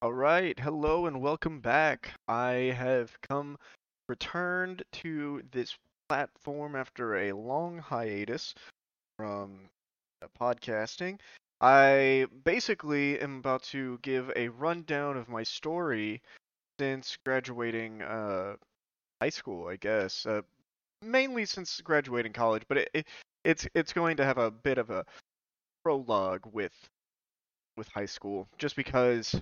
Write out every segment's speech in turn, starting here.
All right, hello and welcome back. I have come returned to this platform after a long hiatus from uh, podcasting. I basically am about to give a rundown of my story since graduating uh, high school, I guess. Uh, mainly since graduating college, but it, it, it's it's going to have a bit of a prologue with with high school, just because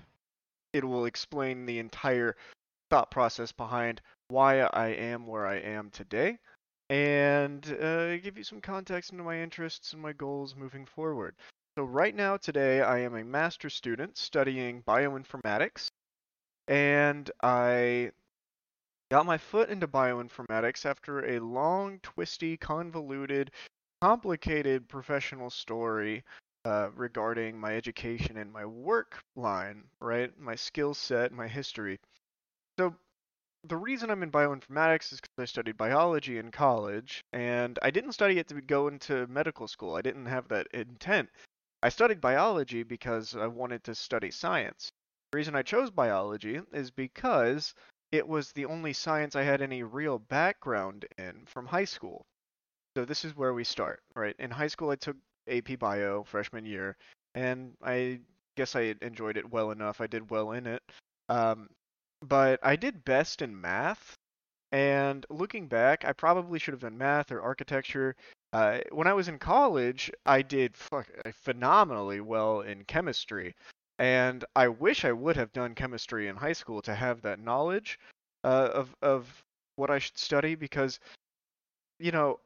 it will explain the entire thought process behind why I am where I am today and uh, give you some context into my interests and my goals moving forward. So, right now, today, I am a master's student studying bioinformatics, and I got my foot into bioinformatics after a long, twisty, convoluted, complicated professional story uh, regarding my education and my work line, right? My skill set, my history. So, the reason I'm in bioinformatics is because I studied biology in college, and I didn't study it to go into medical school. I didn't have that intent. I studied biology because I wanted to study science. The reason I chose biology is because it was the only science I had any real background in from high school. So this is where we start, right? In high school, I took AP Bio freshman year, and I guess I enjoyed it well enough. I did well in it. Um, but I did best in math. And looking back, I probably should have done math or architecture. Uh, when I was in college, I did fuck, phenomenally well in chemistry. And I wish I would have done chemistry in high school to have that knowledge uh, of of what I should study because, you know,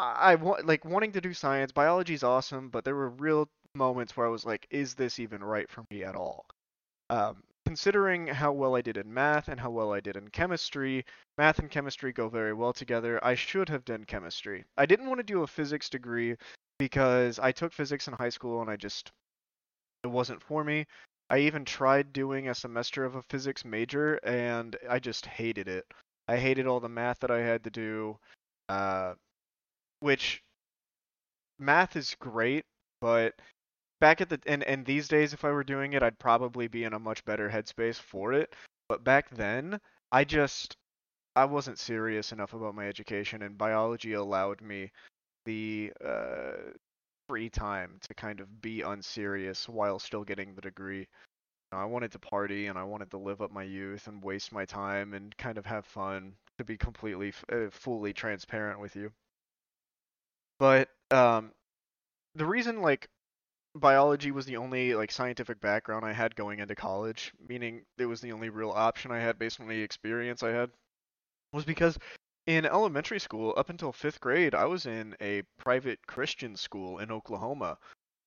I, want like wanting to do science. Biology is awesome, but there were real moments where I was like, is this even right for me at all? Um, considering how well I did in math and how well I did in chemistry, math and chemistry go very well together. I should have done chemistry. I didn't want to do a physics degree because I took physics in high school and I just it wasn't for me. I even tried doing a semester of a physics major and I just hated it. I hated all the math that I had to do. Uh, which math is great, but back at the and and these days if I were doing it, I'd probably be in a much better headspace for it. But back then, I just I wasn't serious enough about my education, and biology allowed me the uh, free time to kind of be unserious while still getting the degree. I wanted to party and I wanted to live up my youth and waste my time and kind of have fun. To be completely, uh, fully transparent with you. But um, the reason like biology was the only like scientific background I had going into college, meaning it was the only real option I had based on the experience I had, was because in elementary school up until fifth grade, I was in a private Christian school in Oklahoma,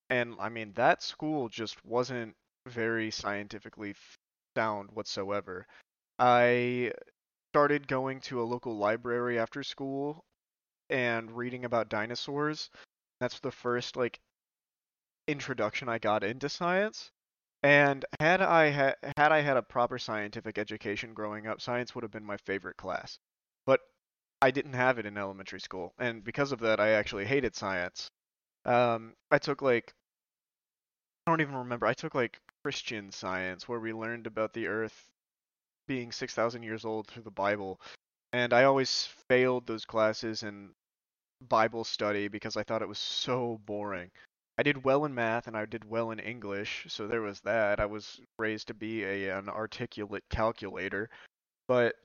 and I mean that school just wasn't very scientifically sound whatsoever. I started going to a local library after school and reading about dinosaurs. That's the first like introduction I got into science. And had I ha- had I had a proper scientific education growing up, science would have been my favorite class. But I didn't have it in elementary school, and because of that, I actually hated science. Um, I took like I don't even remember. I took like Christian science, where we learned about the Earth being six thousand years old through the Bible, and I always failed those classes in Bible study because I thought it was so boring. I did well in math and I did well in English, so there was that. I was raised to be a an articulate calculator. But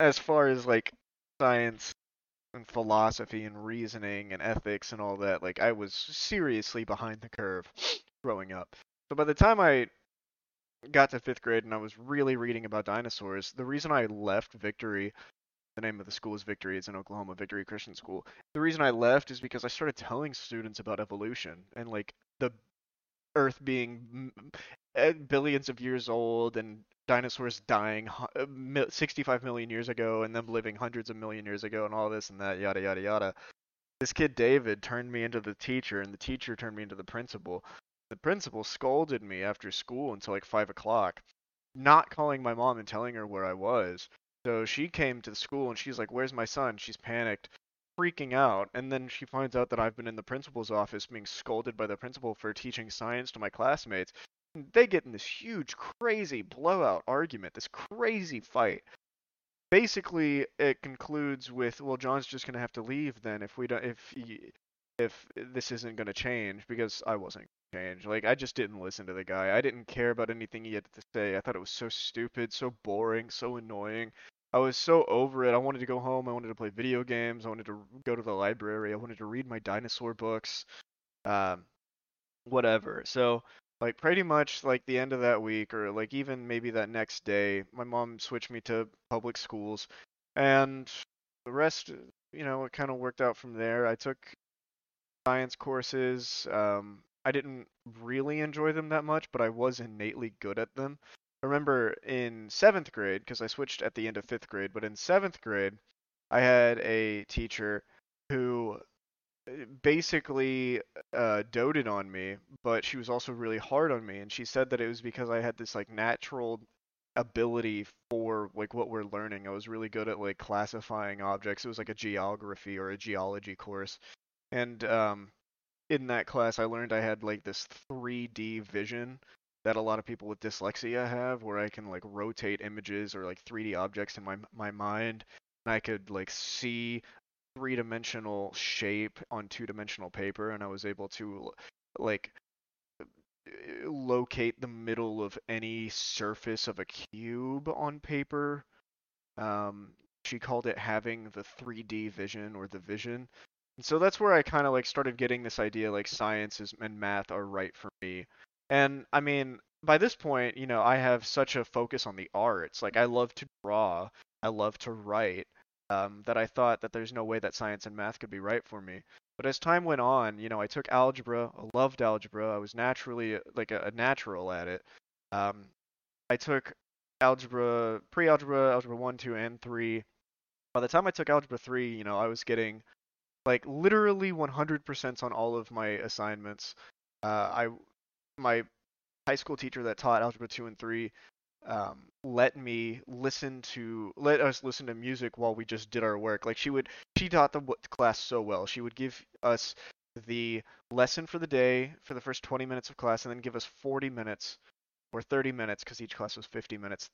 as far as like science and philosophy and reasoning and ethics and all that, like I was seriously behind the curve growing up. So by the time I got to 5th grade and I was really reading about dinosaurs, the reason I left Victory the name of the school is Victory. It's in Oklahoma, Victory Christian School. The reason I left is because I started telling students about evolution and like the Earth being eh, billions of years old and dinosaurs dying 65 million years ago and them living hundreds of million years ago and all this and that, yada yada yada. This kid David turned me into the teacher, and the teacher turned me into the principal. The principal scolded me after school until like five o'clock, not calling my mom and telling her where I was. So she came to the school and she's like, "Where's my son?" She's panicked, freaking out, and then she finds out that I've been in the principal's office being scolded by the principal for teaching science to my classmates. And they get in this huge, crazy blowout argument, this crazy fight. Basically, it concludes with, well, John's just gonna have to leave then if we don't, if he, if this isn't gonna change because I wasn't change. Like I just didn't listen to the guy. I didn't care about anything he had to say. I thought it was so stupid, so boring, so annoying. I was so over it. I wanted to go home. I wanted to play video games. I wanted to go to the library. I wanted to read my dinosaur books. Um, whatever. So like pretty much like the end of that week or like even maybe that next day, my mom switched me to public schools and the rest, you know, it kind of worked out from there. I took science courses. Um, I didn't really enjoy them that much, but I was innately good at them. I remember in seventh grade, because I switched at the end of fifth grade, but in seventh grade, I had a teacher who basically uh, doted on me, but she was also really hard on me, and she said that it was because I had this like natural ability for like what we're learning. I was really good at like classifying objects. It was like a geography or a geology course, and um, in that class, I learned I had like this 3D vision that a lot of people with dyslexia have, where I can like rotate images or like 3D objects in my my mind, and I could like see three-dimensional shape on two-dimensional paper, and I was able to like locate the middle of any surface of a cube on paper. Um, she called it having the 3D vision or the vision. And so that's where I kind of like started getting this idea like science is, and math are right for me. And I mean, by this point, you know, I have such a focus on the arts. Like I love to draw, I love to write, um, that I thought that there's no way that science and math could be right for me. But as time went on, you know, I took algebra, I loved algebra, I was naturally like a, a natural at it. Um, I took algebra, pre-algebra, algebra 1, 2, and 3. By the time I took algebra 3, you know, I was getting like literally 100% on all of my assignments. Uh, I my high school teacher that taught algebra 2 and 3 um, let me listen to let us listen to music while we just did our work. Like she would, she taught the class so well. She would give us the lesson for the day for the first 20 minutes of class, and then give us 40 minutes or 30 minutes because each class was 50 minutes.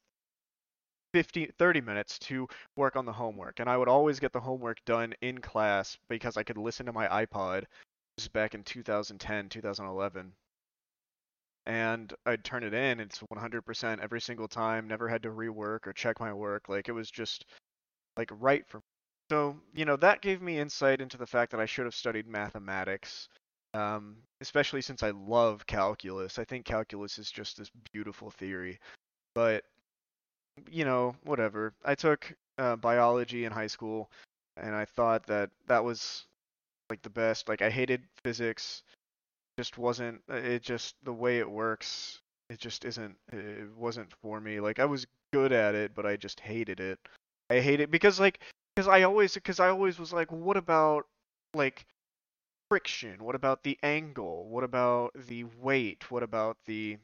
50 30 minutes to work on the homework and i would always get the homework done in class because i could listen to my ipod this is back in 2010 2011 and I'd turn it in. It's 100% every single time. Never had to rework or check my work. Like it was just like right for me. So you know that gave me insight into the fact that I should have studied mathematics, um, especially since I love calculus. I think calculus is just this beautiful theory. But you know, whatever. I took uh, biology in high school, and I thought that that was like the best. Like I hated physics just wasn't uh, it just the way it works it just isn't it wasn't for me. Like i was good at it but i just hated it. I hate it because like because i always because i always was like what about like friction? What about the angle? What about the weight? What about the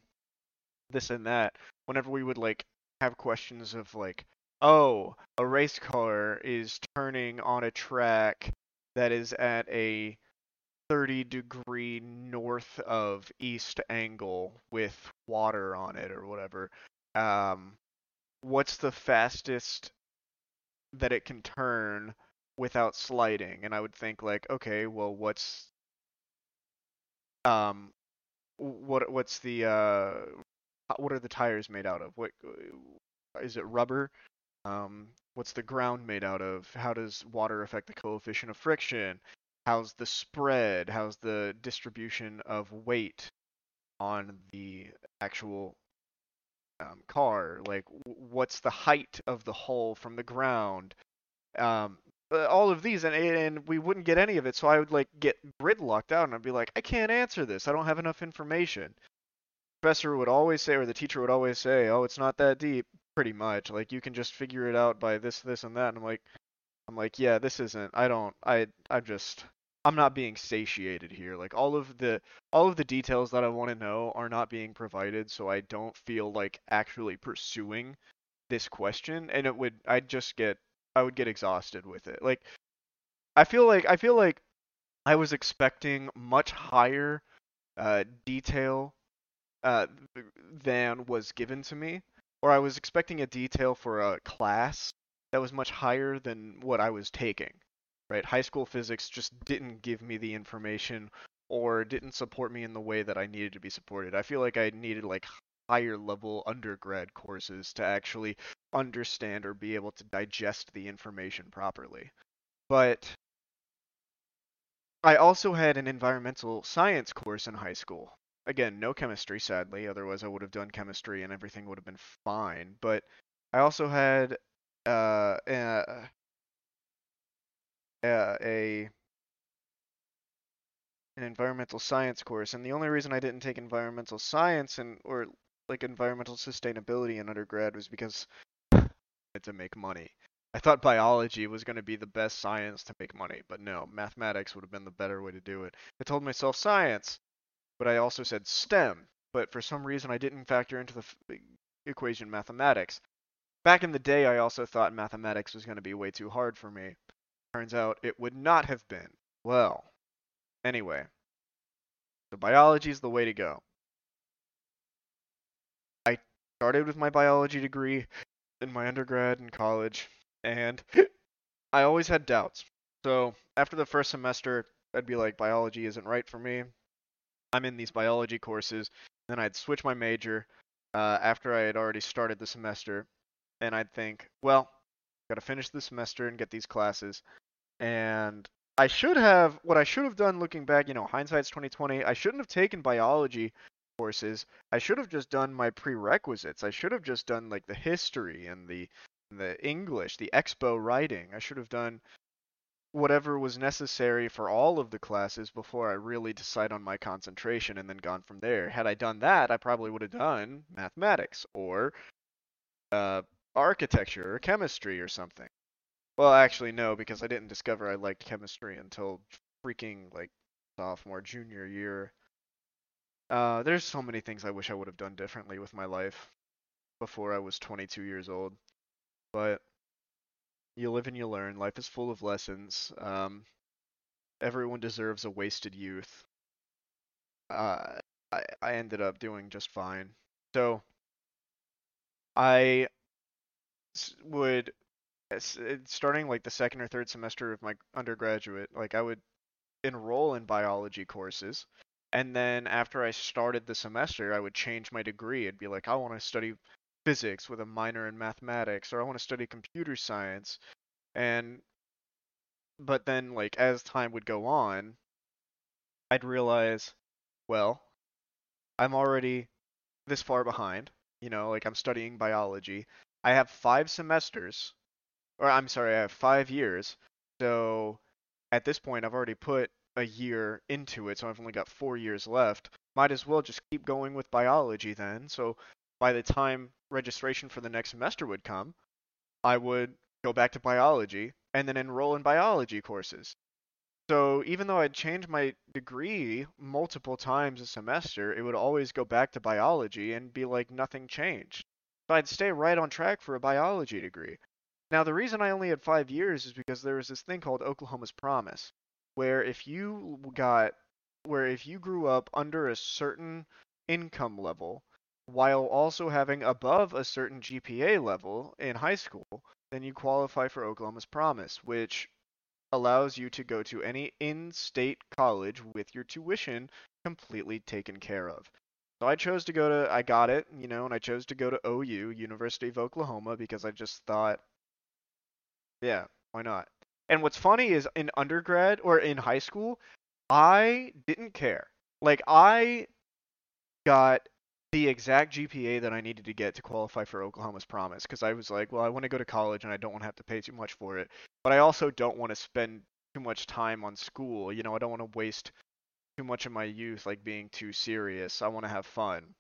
this and that? Whenever we would like have questions of like oh a race car is turning on a track that is at a 30 degree north of east angle with water on it or whatever. Um, what's the fastest that it can turn without sliding? And I would think like, okay, well, what's um, what what's the uh, what are the tires made out of? What is it? Rubber? Um, what's the ground made out of? How does water affect the coefficient of friction? How's the spread how's the distribution of weight on the actual um, car? Like what's the height of the hull from the ground? Um, uh, all of these and and we wouldn't get any of it so i would like get gridlocked out and i'd be like i can't answer this. I don't have enough information. Professor would always say or the teacher would always say oh it's not that deep. Pretty much. Like you can just figure it out by this this and that. And i'm like i'm like yeah this isn't i don't i i'm just I'm not being satiated here. Like all of the all of the details that I want to know are not being provided, so I don't feel like actually pursuing this question and it would I'd just get I would get exhausted with it. Like I feel like I feel like I was expecting much higher uh, detail uh, than was given to me, or I was expecting a detail for a class that was much higher than what I was taking. Right? High school physics just didn't give me the information or didn't support me in the way that I needed to be supported. I feel like I needed like higher level undergrad courses to actually understand or be able to digest the information properly. But I also had an environmental science course in high school. Again, no chemistry, sadly, otherwise I would have done chemistry and everything would have been fine. But I also had uh, uh, a an environmental science course, and the only reason I didn't take environmental science and or like environmental sustainability in undergrad was because I wanted to make money. I thought biology was going to be the best science to make money, but no, mathematics would have been the better way to do it. I told myself science, but I also said STEM, but for some reason I didn't factor into the equation mathematics. Back in the day, I also thought mathematics was going to be way too hard for me. Turns out it would not have been. Well, anyway, so biology is the way to go. I started with my biology degree in my undergrad and college, and I always had doubts. So after the first semester, I'd be like, biology isn't right for me. I'm in these biology courses. Then I'd switch my major uh, after I had already started the semester, and I'd think, well, got to finish the semester and get these classes. And I should have what I should have done looking back, you know, hindsight's 2020. I shouldn't have taken biology courses. I should have just done my prerequisites. I should have just done like the history and the the English, the expo writing. I should have done whatever was necessary for all of the classes before I really decide on my concentration and then gone from there. Had I done that, I probably would have done mathematics or uh, architecture or chemistry or something. Well, actually, no, because I didn't discover I liked chemistry until freaking like sophomore, junior year. Uh, there's so many things I wish I would have done differently with my life before I was 22 years old. But you live and you learn. Life is full of lessons. Um, everyone deserves a wasted youth. Uh, I, I ended up doing just fine. So I would uh, uh, starting like the second or third semester of my undergraduate, like I would enroll in biology courses and then after I started the semester, I would change my degree. It'd be like, I want to study physics with a minor in mathematics, or I want to study computer science. And, but then, like, as time would go on, I'd realize, well, I'm already this far behind. You know, like, I'm studying biology. I have five semesters, or I'm sorry, I have five years. So, at this point, I've already put a year into it, so I've only got four years left. Might as well just keep going with biology then. So by the time registration for the next semester would come, I would go back to biology and then enroll in biology courses. So even though I'd change my degree multiple times a semester, it would always go back to biology and be like nothing changed. So I'd stay right on track for a biology degree. Now the reason I only had five years is because there was this thing called Oklahoma's Promise where if you got where if you grew up under a certain income level while also having above a certain GPA level in high school, then you qualify for Oklahoma's Promise, which allows you to go to any in-state college with your tuition completely taken care of. So I chose to go to I got it, you know, and I chose to go to OU, University of Oklahoma because I just thought yeah, why not? And what's funny is in undergrad or in high school, I didn't care. Like I got the exact GPA that I needed to get to qualify for Oklahoma's Promise because I was like, well, I want to go to college and I don't want to have to pay too much for it, but I also don't want to spend too much time on school. You know, I don't want to waste too much of my youth like being too serious. I want to have fun.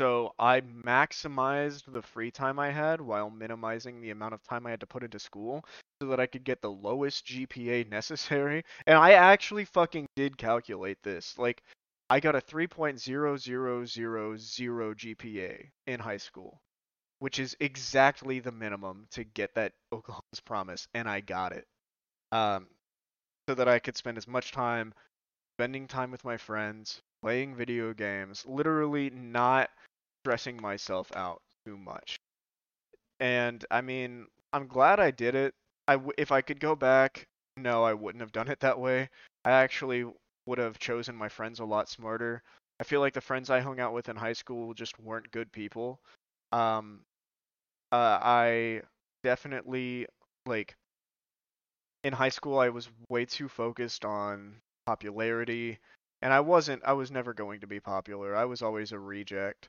So I maximized the free time I had while minimizing the amount of time I had to put into school so that I could get the lowest GPA necessary. And I actually fucking did calculate this. Like I got a 3.0000 GPA in high school, which is exactly the minimum to get that Oklahoma's promise and I got it. Um so that I could spend as much time spending time with my friends, playing video games, literally not stressing myself out too much. And I mean, I'm glad I did it. I w- if I could go back, no, I wouldn't have done it that way. I actually would have chosen my friends a lot smarter. I feel like the friends I hung out with in high school just weren't good people. Um, uh, I definitely like in high school I was way too focused on popularity, and I wasn't. I was never going to be popular. I was always a reject.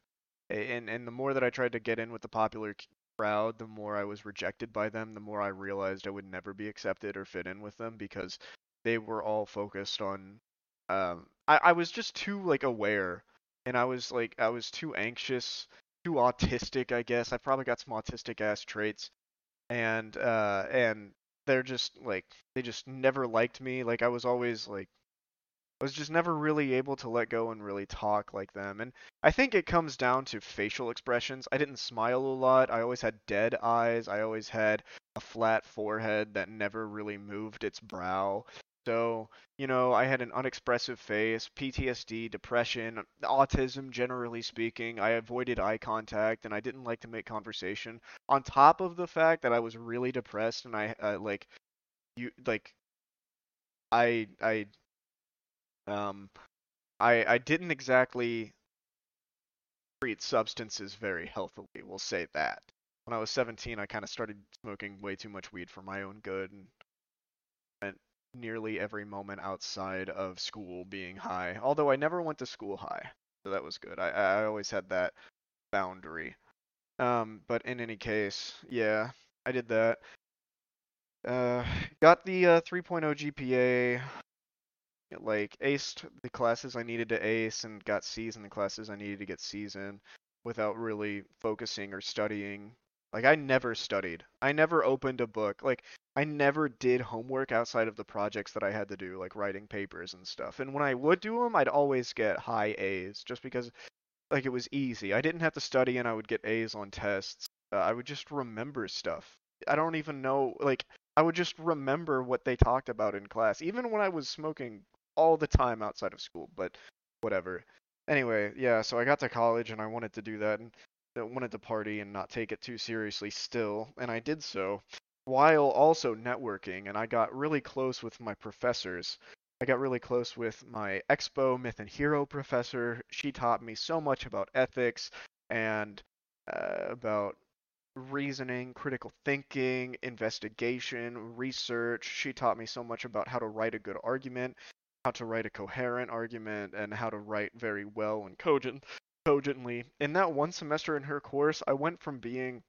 And and the more that I tried to get in with the popular crowd, the more I was rejected by them, the more I realized I would never be accepted or fit in with them because they were all focused on um I, I was just too like aware and I was like I was too anxious, too autistic, I guess. I probably got some autistic ass traits and uh and they're just like they just never liked me. Like I was always like I was just never really able to let go and really talk like them. And I think it comes down to facial expressions. I didn't smile a lot. I always had dead eyes. I always had a flat forehead that never really moved its brow. So, you know, I had an unexpressive face, PTSD, depression, autism, generally speaking. I avoided eye contact and I didn't like to make conversation. On top of the fact that I was really depressed and I uh, like you like I I um, I I didn't exactly treat substances very healthily. We'll say that. When I was 17, I kind of started smoking way too much weed for my own good and spent nearly every moment outside of school being high. Although I never went to school high, so that was good. I I always had that boundary. Um, but in any case, yeah, I did that. Uh, got the uh, 3.0 GPA like aced the classes I needed to ace and got C's in the classes I needed to get C's in without really focusing or studying. Like I never studied. I never opened a book. Like I never did homework outside of the projects that I had to do, like writing papers and stuff. And when I would do them, I'd always get high A's just because like it was easy. I didn't have to study and I would get A's on tests. Uh, I would just remember stuff. I don't even know like I would just remember what they talked about in class. Even when I was smoking all the time outside of school, but whatever. Anyway, yeah, so I got to college and I wanted to do that and I wanted to party and not take it too seriously still, and I did so while also networking and I got really close with my professors. I got really close with my Expo Myth and Hero professor. She taught me so much about ethics and uh, about reasoning, critical thinking, investigation, research. She taught me so much about how to write a good argument how to write a coherent argument and how to write very well and cogent cogently. In that one semester in her course, I went from being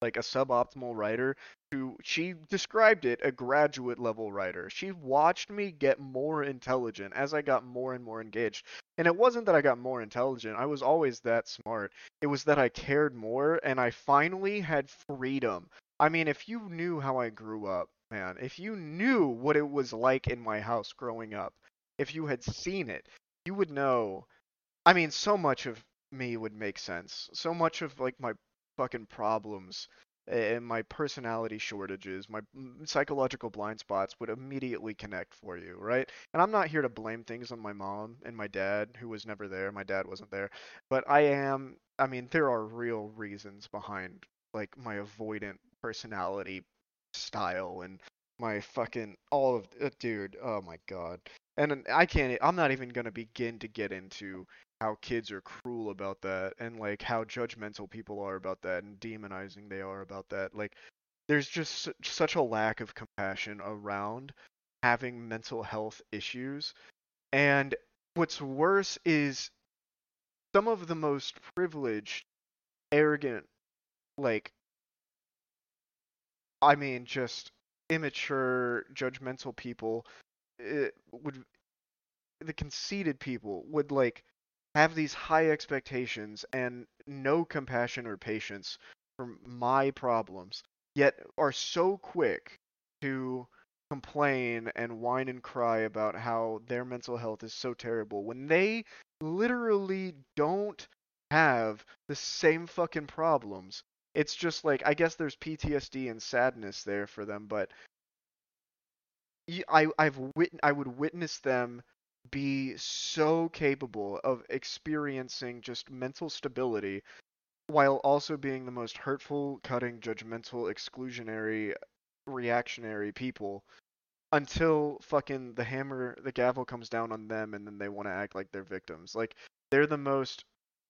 like a suboptimal writer to she described it a graduate level writer. She watched me get more intelligent as I got more and more engaged. And it wasn't that I got more intelligent. I was always that smart. It was that I cared more and I finally had freedom. I mean, if you knew how I grew up, man, if you knew what it was like in my house growing up, if you had seen it, you would know. I mean, so much of me would make sense. So much of like my fucking problems and my personality shortages, my mm, psychological blind spots would immediately connect for you, right? And I'm not here to blame things on my mom and my dad, who was never there. My dad wasn't there. But I am, I mean, there are real reasons behind like my avoidant personality style and my fucking all of uh, dude oh my god. And i can't i'm not even to begin to get into how kids are cruel about that and like how judgmental people are about that and demonizing they are about that. Like there's just such a lack of compassion around having mental health issues. And what's worse is some of the most privileged arrogant like I mean, just immature, judgmental people eh, would the conceited people would like have these high expectations and no compassion or patience for my problems, yet are so quick to complain and whine and cry about how their mental health is so terrible when they literally don't have the same fucking problems it's just like I guess there's PTSD and sadness there for them, but I I've wit I would witness them be so capable of experiencing just mental stability while also being the most hurtful, cutting, judgmental, exclusionary, reactionary people until fucking the hammer, the gavel comes down on them and then they want to act like they're victims. Like they're the most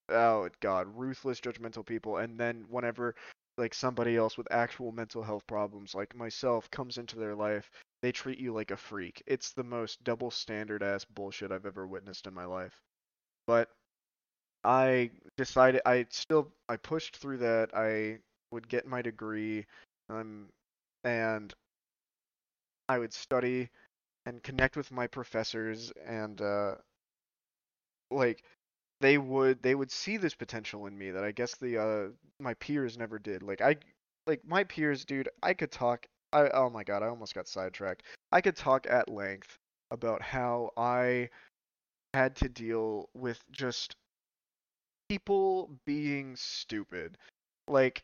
oh god, ruthless, judgmental people and then whenever like somebody else with actual mental health problems like myself comes into their life, they treat you like a freak. It's the most double standard ass bullshit I've ever witnessed in my life. But I decided I still I pushed through that. I would get my degree um and I would study and connect with my professors and uh like they would they would see this potential in me that I guess the uh my peers never did. Like I like my peers, dude, I could talk I oh my god, I almost got sidetracked. I could talk at length about how I had to deal with just people being stupid. Like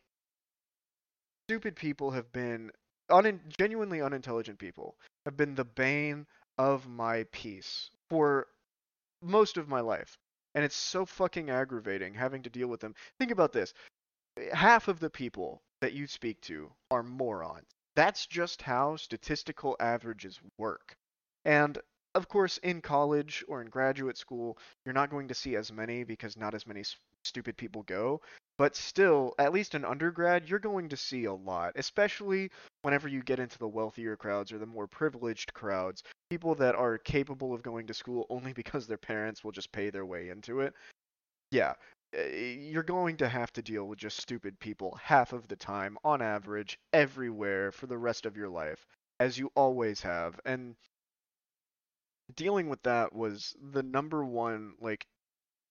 stupid people have been un- genuinely unintelligent people have been the bane of my peace for most of my life. And it's so fucking aggravating having to deal with them. Think about this. Eh, half of the people that you speak to are morons. That's just how statistical averages work. And of course, in college or in graduate school, you're not going to see as many because not as many stupid people go. But still, at least in undergrad, you're going to see a lot, especially whenever you get into the wealthier crowds or the more privileged crowds. People that are capable of going to school only because their parents will just pay their way into it. Yeah, eh, you're going to have to deal with just stupid people half of the time, on average, everywhere for the rest of your life, as you always have. And dealing with that was the number one, like,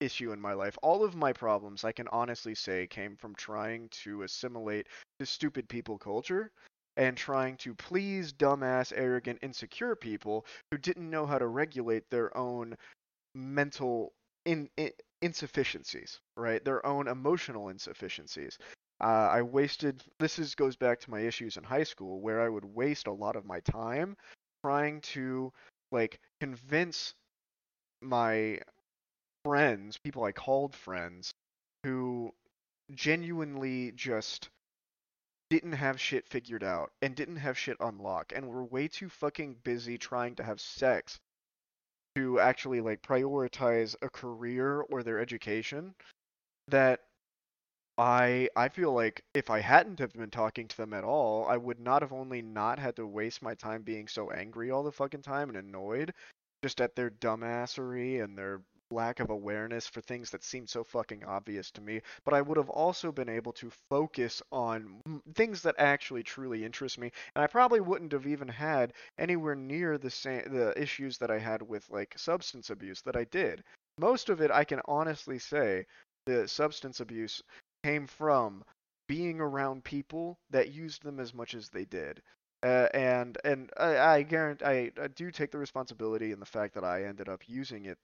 issue in my life. All of my problems, I can honestly say, came from trying to assimilate to stupid people culture and trying to please dumbass, arrogant, insecure people who didn't know how to regulate their own mental in, in insufficiencies, right? Their own emotional insufficiencies. Uh, I wasted. This is goes back to my issues in high school, where I would waste a lot of my time trying to like convince my friends, people I called friends, who genuinely just didn't have shit figured out and didn't have shit unlocked and were way too fucking busy trying to have sex to actually like prioritize a career or their education that I I feel like if I hadn't have been talking to them at all, I would not have only not had to waste my time being so angry all the fucking time and annoyed just at their dumbassery and their lack of awareness for things that seemed so fucking obvious to me, but I would have also been able to focus on things that actually truly interest me, and I probably wouldn't have even had anywhere near the same the issues that I had with like substance abuse that I did. Most of it I can honestly say the substance abuse came from being around people that used them as much as they did. Uh, and and I, I guarantee I, I do take the responsibility in the fact that I ended up using it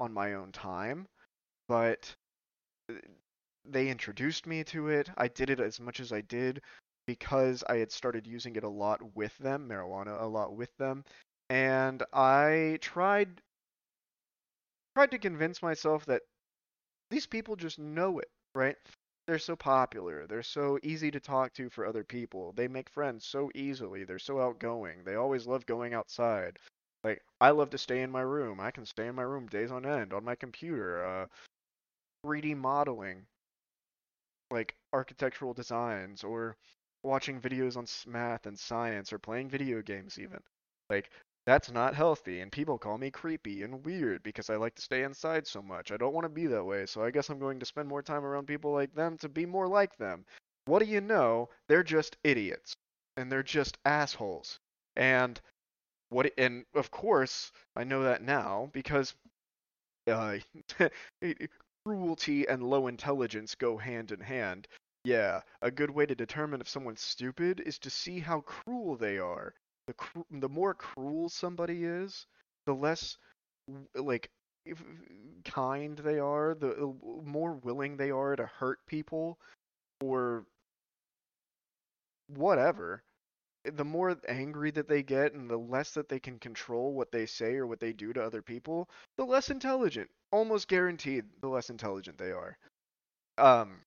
on my own time, but uh, they introduced me to it. I did it as much as I did because I had started using it a lot with them, marijuana a lot with them, and I tried tried to convince myself that these people just know it, right? They're so popular. They're so easy to talk to for other people. They make friends so easily. They're so outgoing. They always love going outside. Like I love to stay in my room. I can stay in my room days on end on my computer, uh, 3D modeling, like architectural designs, or watching videos on math and science, or playing video games even. Like that's not healthy, and people call me creepy and weird because I like to stay inside so much. I don't want to be that way, so I guess I'm going to spend more time around people like them to be more like them. What do you know? They're just idiots, and they're just assholes. And what and of course I know that now because uh, cruelty and low intelligence go hand in hand. Yeah, a good way to determine if someone's stupid is to see how cruel they are. The cru- the more cruel somebody is, the less like kind they are, the more willing they are to hurt people or whatever the more angry that they get and the less that they can control what they say or what they do to other people, the less intelligent, almost guaranteed, the less intelligent they are. Um,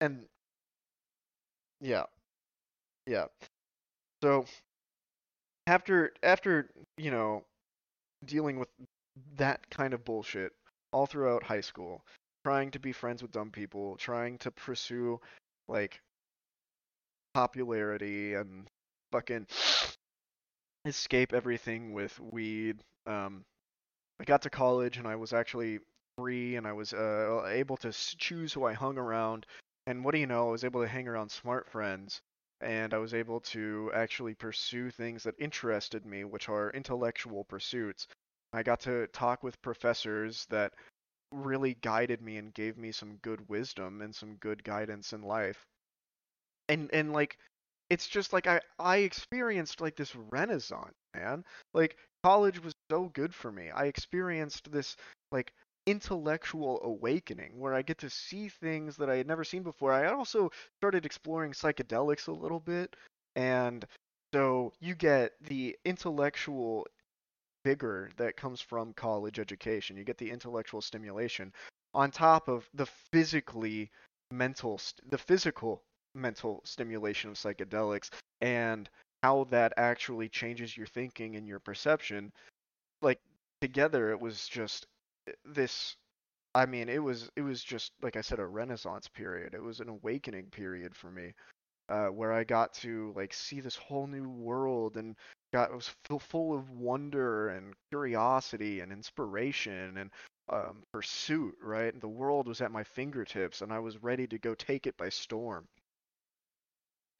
and yeah, yeah. So after after you know dealing with that kind of bullshit all throughout high school, trying to be friends with dumb people, trying to pursue like popularity and fucking escape everything with weed. Um, I got to college and I was actually free and I was uh, able to choose who I hung around. And what do you know? I was able to hang around smart friends and I was able to actually pursue things that interested me, which are intellectual pursuits. I got to talk with professors that really guided me and gave me some good wisdom and some good guidance in life. And and like it's just like I I experienced like this renaissance, man. Like college was so good for me. I experienced this like intellectual awakening where I get to see things that I had never seen before. I also started exploring psychedelics a little bit and so you get the intellectual vigor that comes from college education. You get the intellectual stimulation on top of the physically mental the physical mental stimulation of psychedelics and how that actually changes your thinking and your perception like together it was just eh, this I mean it was it was just like I said a renaissance period it was an awakening period for me uh, where I got to like see this whole new world and got was full of wonder and curiosity and inspiration and um, pursuit. Right, the world was at my fingertips, and I was ready to go take it by storm.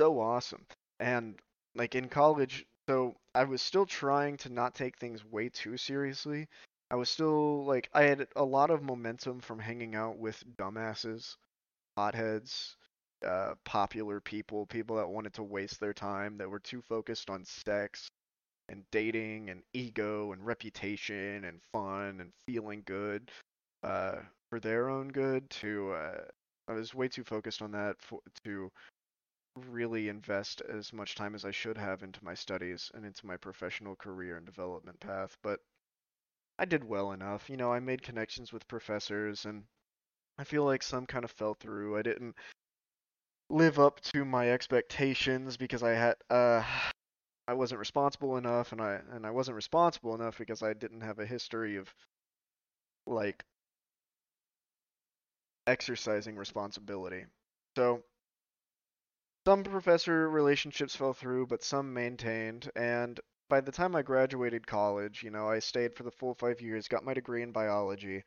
So awesome, and like in college, so I was still trying to not take things way too seriously. I was still like I had a lot of momentum from hanging out with dumbasses, hotheads, uh, popular people, people that wanted to waste their time, that were too focused on sex and dating and ego and reputation and fun and feeling good uh, for their own good. To uh, I was way too focused on that for, to really invest as much time as I should have into my studies and into my professional career and development path. But I did well enough. You know, I made connections with professors and I feel like some kind of fell through. I didn't live up to my expectations because I had uh I wasn't responsible enough and I and I wasn't responsible enough because I didn't have a history of like exercising responsibility. So some professor relationships fell through, but some maintained and by the time I graduated college, you know, I stayed for the full 5 years, got my degree in biology,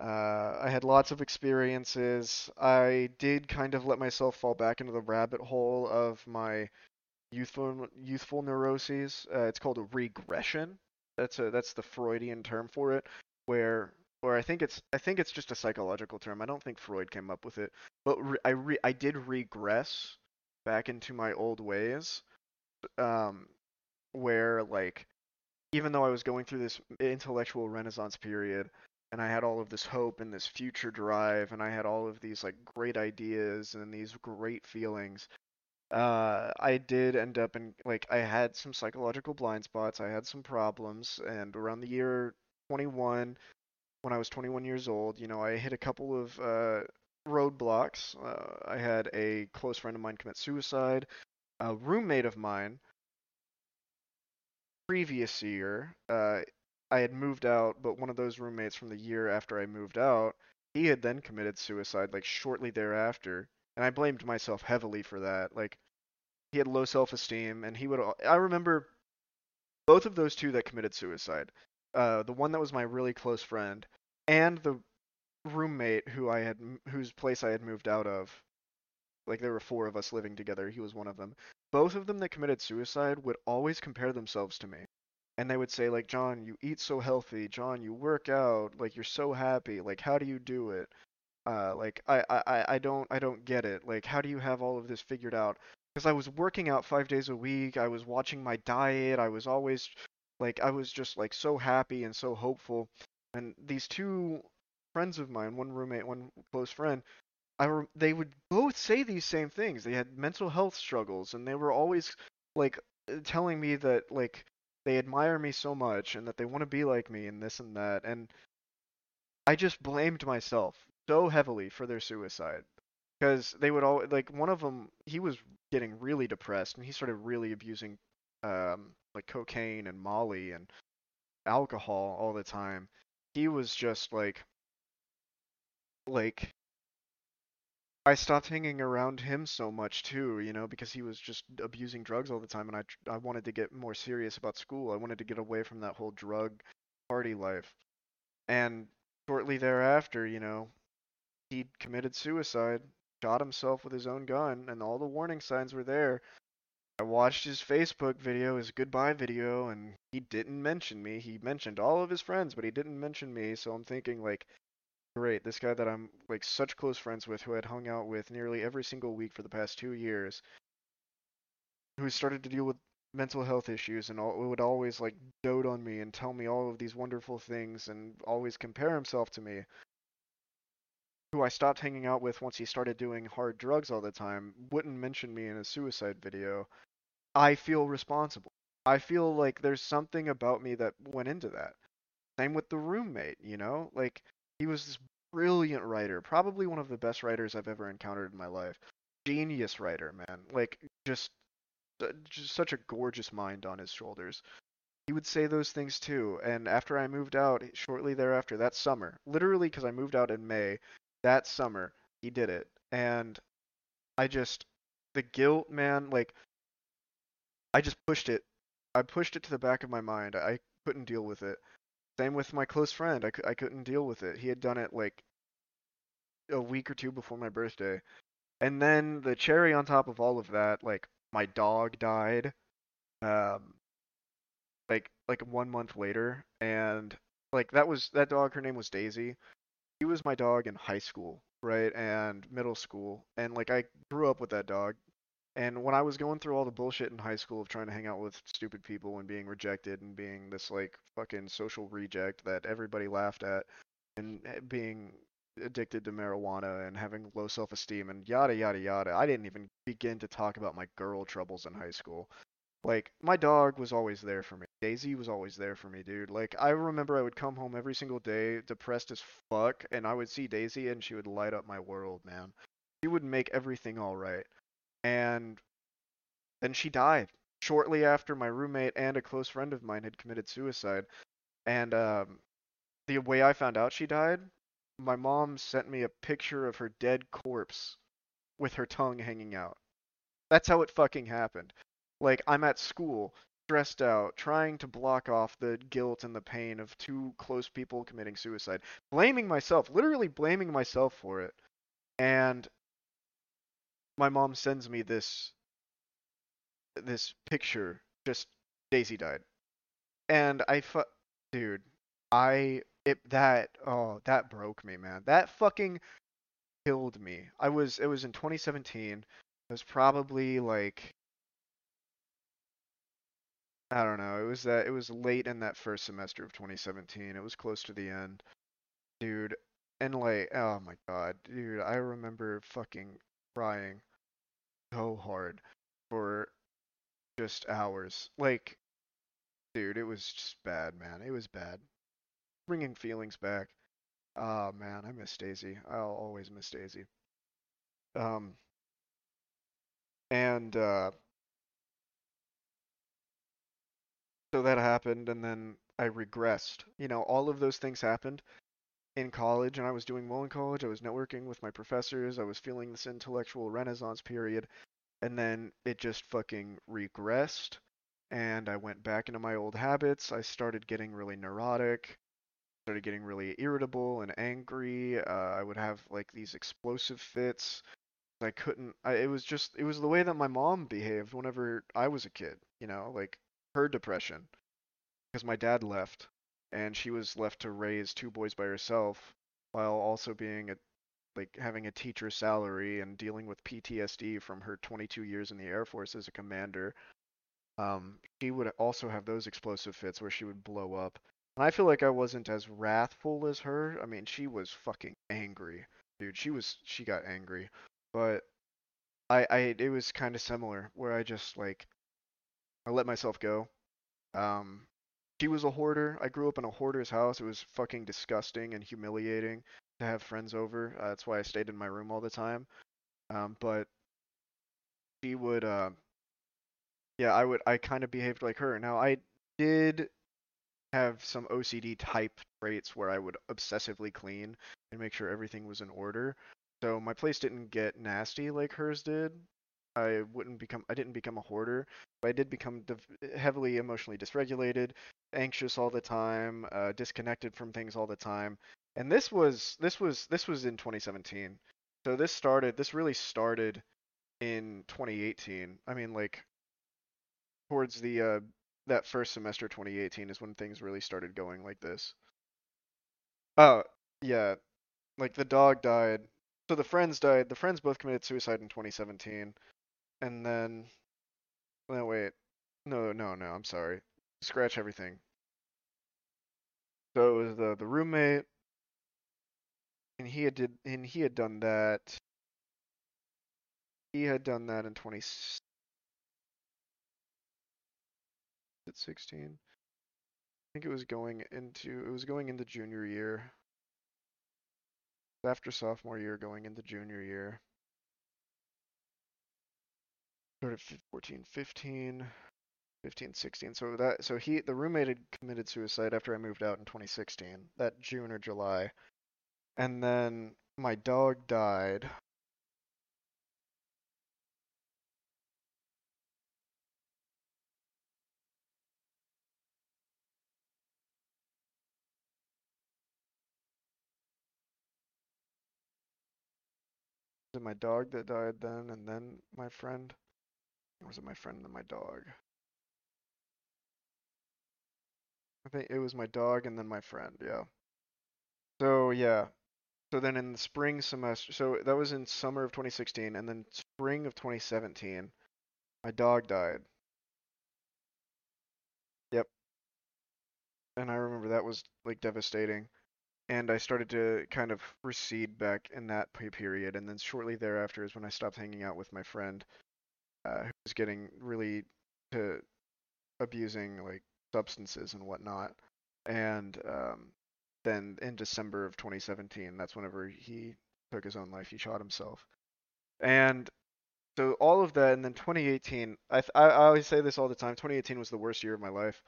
uh, I had lots of experiences. I did kind of let myself fall back into the rabbit hole of my youthful youthful neuroses. Uh, it's called a regression. That's a that's the Freudian term for it, where or I think it's I think it's just a psychological term. I don't think Freud came up with it, but re, I re, I did regress back into my old ways, um, where like even though I was going through this intellectual renaissance period, and I had all of this hope and this future drive, and I had all of these like great ideas and these great feelings. Uh, I did end up in like I had some psychological blind spots. I had some problems, and around the year 21, when I was 21 years old, you know, I hit a couple of uh, roadblocks. Uh, I had a close friend of mine commit suicide. A roommate of mine previous year, uh, I had moved out, but one of those roommates from the year after I moved out, he had then committed suicide like shortly thereafter, and I blamed myself heavily for that. Like he had low self-esteem, and he would. I remember both of those two that committed suicide. Uh, the one that was my really close friend, and the roommate who I had, whose place I had moved out of. Like there were four of us living together. He was one of them. Both of them that committed suicide would always compare themselves to me and they would say like john you eat so healthy john you work out like you're so happy like how do you do it uh like i i i don't i don't get it like how do you have all of this figured out because i was working out five days a week i was watching my diet i was always like i was just like so happy and so hopeful and these two friends of mine one roommate one close friend I re- they would both say these same things. They had mental health struggles and they were always like uh, telling me that like they admire me so much and that they want to be like me and this and that and I just blamed myself so heavily for their suicide because they would all like one of them he was getting really depressed and he started really abusing um like cocaine and molly and alcohol all the time. He was just like like I stopped hanging around him so much too, you know, because he was just abusing drugs all the time and I I wanted to get more serious about school. I wanted to get away from that whole drug party life. And shortly thereafter, you know, he committed suicide, shot himself with his own gun, and all the warning signs were there. I watched his Facebook video, his goodbye video, and he didn't mention me. He mentioned all of his friends, but he didn't mention me, so I'm thinking like great, this guy that I'm like such close friends with, who I'd hung out with nearly every single week for the past two years, who started to deal with mental health issues and all, would always like dote on me and tell me all of these wonderful things and always compare himself to me. Who I stopped hanging out with once he started doing hard drugs all the time, wouldn't mention me in a suicide video. I feel responsible. I feel like there's something about me that went into that. Same with the roommate, you know? Like, he was this brilliant writer, probably one of the best writers I've ever encountered in my life. Genius writer, man. Like just uh, just such a gorgeous mind on his shoulders. He would say those things too. And after I moved out, shortly thereafter, that summer, literally because I moved out in May, that summer, he did it. And I just, the guilt, man, like, I just pushed it. I pushed it to the back of my mind. I couldn't deal with it. Same with my close friend. I, I couldn't deal with it. He had done it like a week or two before my birthday. And then the cherry on top of all of that, like my dog died. Um like like one month later and like that was that dog her name was Daisy. She was my dog in high school, right? And middle school. And like I grew up with that dog. And when I was going through all the bullshit in high school of trying to hang out with stupid people and being rejected and being this like fucking social reject that everybody laughed at and eh, being addicted to marijuana and having low self-esteem and yada yada yada. I didn't even begin to talk about my girl troubles in high school. Like my dog was always there for me. Daisy was always there for me, dude. Like I remember I would come home every single day depressed as fuck and I would see Daisy and she would light up my world, man. She would make everything all right and then she died shortly after my roommate and a close friend of mine had committed suicide. And um, the way I found out she died, my mom sent me a picture of her dead corpse with her tongue hanging out. That's how it fucking happened. Like, I'm at school, stressed out, trying to block off the guilt and the pain of two close people committing suicide, blaming myself, literally blaming myself for it. And my mom sends me this this picture just Daisy died. And I fu- dude, I it that oh, that broke me, man. That fucking killed me. I was it was in 2017. It was probably like I don't know. It was that it was late in that first semester of 2017. It was close to the end. Dude, and like oh my god, dude, I remember fucking crying so hard for just hours. Like, dude, it was just bad, man. It was bad. Bringing feelings back. Oh man, I miss Daisy. I'll always miss Daisy. Um, and uh, so that happened, and then I regressed. You know, all of those things happened in college, and I was doing well in college. I was networking with my professors. I was feeling this intellectual renaissance period, and then it just fucking regressed and I went back into my old habits. I started getting really neurotic, started getting really irritable and angry. Uh, I would have like these explosive fits. I couldn't. I, it was just. It was the way that my mom behaved whenever I was a kid. You know, like her depression, because my dad left, and she was left to raise two boys by herself, while also being a like having a teacher salary and dealing with PTSD from her 22 years in the Air Force as a commander. Um, she would also have those explosive fits where she would blow up. And I feel like I wasn't as wrathful as her. I mean, she was fucking angry, dude. She was she got angry, but I I it was kind of similar where I just like I let myself go. Um, she was a hoarder. I grew up in a hoarder's house. It was fucking disgusting and humiliating to have friends over. Uh, that's why I stayed in my room all the time. Um, but she would, uh, yeah, I would, I kind of behaved like her. Now I did have some OCD type traits where I would obsessively clean and make sure everything was in order. So my place didn't get nasty like hers did. I wouldn't become I didn't become a hoarder, but I did become heavily emotionally dysregulated, anxious all the time, uh, disconnected from things all the time. And this was this was this was in 2017. So this started this really started in 2018. I mean like towards the uh, that first semester 2018 is when things really started going like this. Oh, yeah. Like the dog died. So the friends died. The friends both committed suicide in 2017. And then no wait. No, no, no, I'm sorry. Scratch everything. So it was the the roommate and he had did and he had done that he had done that in 20 at 16. I think it was going into it was going into junior year. After sophomore year, going into junior year. Started 14, 15, 15, 16. So that so he the roommate had committed suicide after I moved out in 2016, that June or July. And then my dog died Was it my dog that died then, and then my friend? Or was it my friend and then my dog? I think it was my dog and then my friend, yeah. So, yeah. So then in the spring semester, so that was in summer of 2016, and then spring of 2017, my dog died. Yep. And I remember that was like devastating and I started to kind of recede back in that period. And then shortly thereafter is when I stopped hanging out with my friend, uh, who was getting really to abusing like substances and whatnot. And um, then in December of 2017, that's whenever he took his own life. He shot himself. And so all of that, and then 2018, I, I always say this all the time. 2018 was the worst year of my life.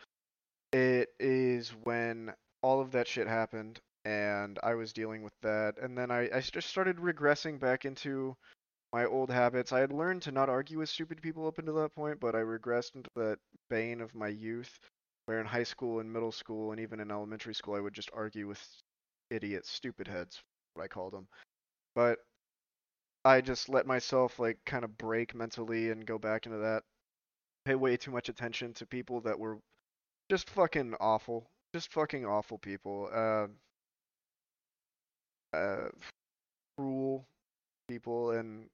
It is when all of that shit happened and I was dealing with that. And then I, I just started regressing back into my old habits. I had learned to not argue with stupid people up until that point, but I regressed into that bane of my youth, where in high school and middle school and even in elementary school, I would just argue with idiots, stupid heads, what I called them. But I just let myself like kind of break mentally and go back into that. Pay way too much attention to people that were just fucking awful, just fucking awful people. Uh, uh, cruel people and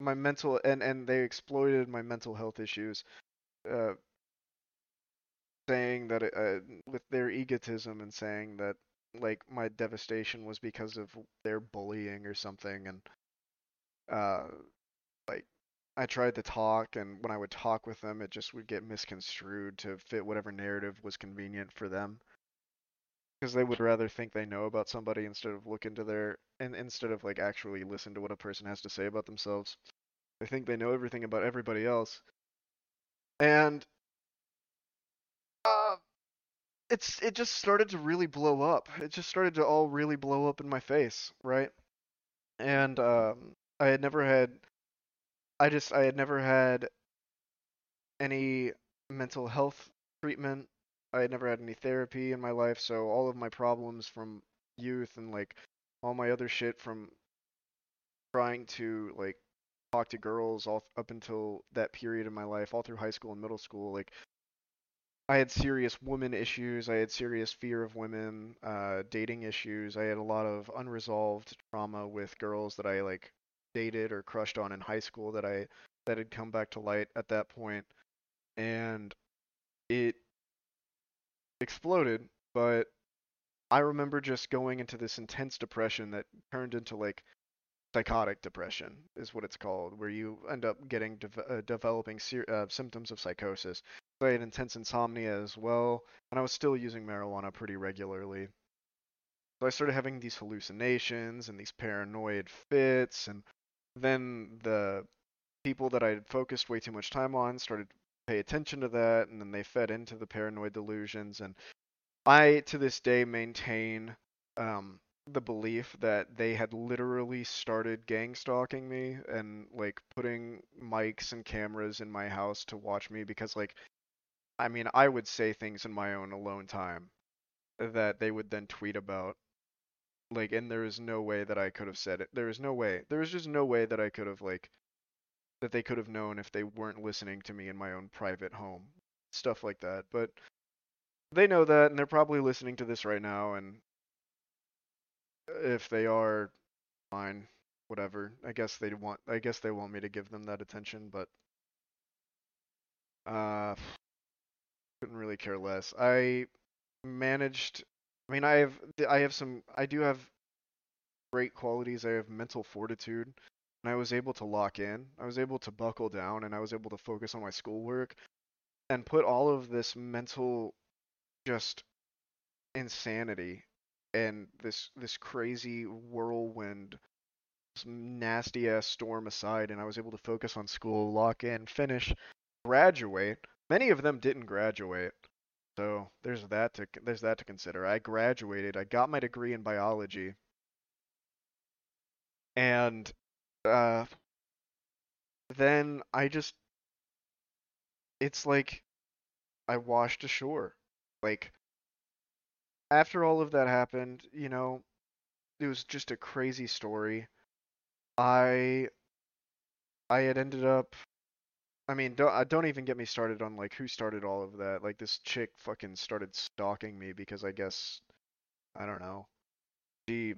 my mental and and they exploited my mental health issues uh, saying that uh, with their egotism and saying that like my devastation was because of their bullying or something and uh like I tried to talk and when I would talk with them it just would get misconstrued to fit whatever narrative was convenient for them because they would rather think they know about somebody instead of look into their and instead of like actually listen to what a person has to say about themselves. They think they know everything about everybody else, and uh, it's it just started to really blow up. It just started to all really blow up in my face, right? And um, I had never had, I just I had never had any mental health treatment I had never had any therapy in my life, so all of my problems from youth and like all my other shit from trying to like talk to girls all up until that period of my life, all through high school and middle school, like I had serious woman issues. I had serious fear of women, uh, dating issues. I had a lot of unresolved trauma with girls that I like dated or crushed on in high school that I that had come back to light at that point, and it exploded, but I remember just going into this intense depression that turned into like psychotic depression is what it's called, where you end up getting de- uh, developing ser- uh, symptoms of psychosis. I had intense insomnia as well, and I was still using marijuana pretty regularly. So I started having these hallucinations and these paranoid fits, and then the people that I had focused way too much time on started to pay attention to that, and then they fed into the paranoid delusions. And I, to this day, maintain um, the belief that they had literally started gang stalking me and like putting mics and cameras in my house to watch me because like I mean I would say things in my own alone time that they would then tweet about like and there is no way that I could have said it there is no way there is just no way that I could have like that they could have known if they weren't listening to me in my own private home stuff like that but they know that and they're probably listening to this right now and if they are fine whatever i guess they want i guess they want me to give them that attention but uh couldn't really care less i managed i mean i have i have some i do have great qualities i have mental fortitude and i was able to lock in i was able to buckle down and i was able to focus on my schoolwork and put all of this mental just insanity and this this crazy whirlwind nasty ass storm aside and I was able to focus on school, lock in, finish, graduate. Many of them didn't graduate. So there's that to there's that to consider. I graduated. I got my degree in biology. And uh then I just it's like I washed ashore. Like after all of that happened, you know, it was just a crazy story. I I had ended up I mean, don't uh, don't even get me started on like who started all of that. Like this chick fucking started stalking me because I guess I don't know. She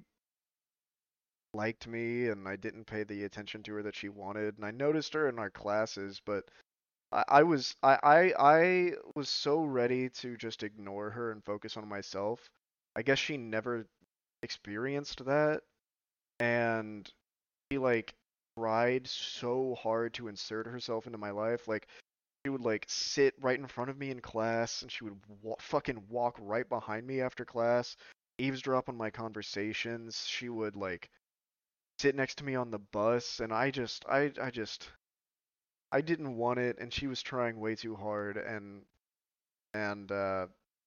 liked me and I didn't pay the attention to her that she wanted. And I noticed her in our classes, but I, I was I, I I was so ready to just ignore her and focus on myself. I guess she never experienced that and she like tried so hard to insert herself into my life like she would like sit right in front of me in class and she would wa- fucking walk right behind me after class eavesdrop on my conversations she would like sit next to me on the bus and i just i i just i didn't want it and she was trying way too hard and and uh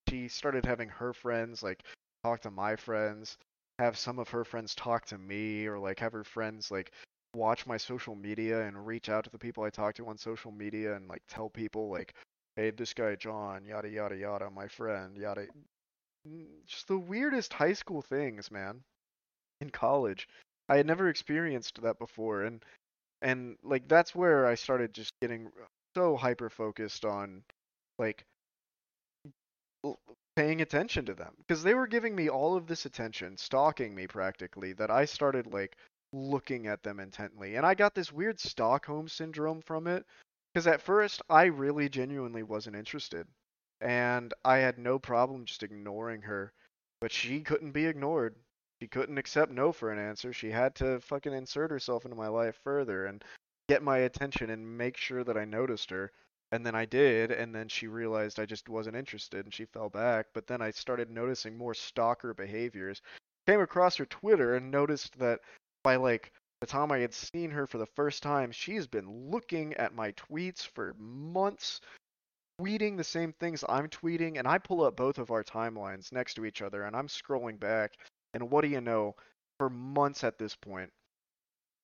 she started having her friends like talk to my friends have some of her friends talk to me or like have her friends like watch my social media and reach out to the people I talk to on social media and like tell people like hey this guy John yada yada yada my friend yada just the weirdest high school things man in college. I had never experienced that before and and like that's where I started just getting so hyper focused on like paying attention to them because they were giving me all of this attention, stalking me practically, that I started like looking at them intently. And I got this weird Stockholm syndrome from it because at first I really genuinely wasn't interested. And I had no problem just ignoring her, but she couldn't be ignored. She couldn't accept no for an answer. She had to fucking insert herself into my life further and get my attention and make sure that I noticed her. And then I did, and then she realized I just wasn't interested and she fell back. But then I started noticing more stalker behaviors. Came across her Twitter and noticed that by like the time I had seen her for the first time, she's been looking at my tweets for months, tweeting the same things I'm tweeting, and I pull up both of our timelines next to each other and I'm scrolling back, and what do you know? For months at this point,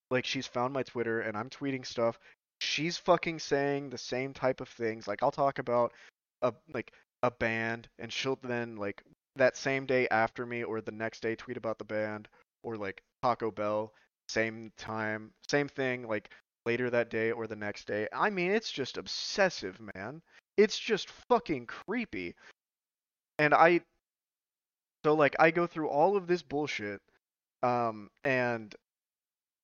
like she's found my Twitter and I'm tweeting stuff she's fucking saying the same type of things. Like I'll talk about a like a band and she'll then like that same day after me or the next day tweet about the band or like Taco Bell same time, same thing like later that day or the next day. I mean, it's just obsessive, man. It's just fucking creepy. And I so like I go through all of this bullshit um and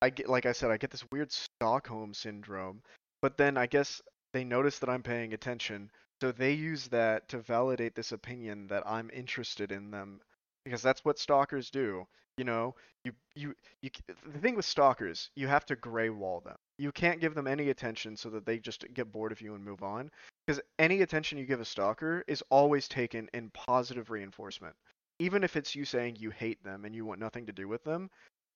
I get like I said, I get this weird Stockholm syndrome, but then I guess they notice that I'm paying attention, so they use that to validate this opinion that I'm interested in them because that's what stalkers do. You know, you you you. The thing with stalkers, you have to gray wall them. You can't give them any attention so that they just get bored of you and move on. Because any attention you give a stalker is always taken in positive reinforcement. Even if it's you saying you hate them and you want nothing to do with them,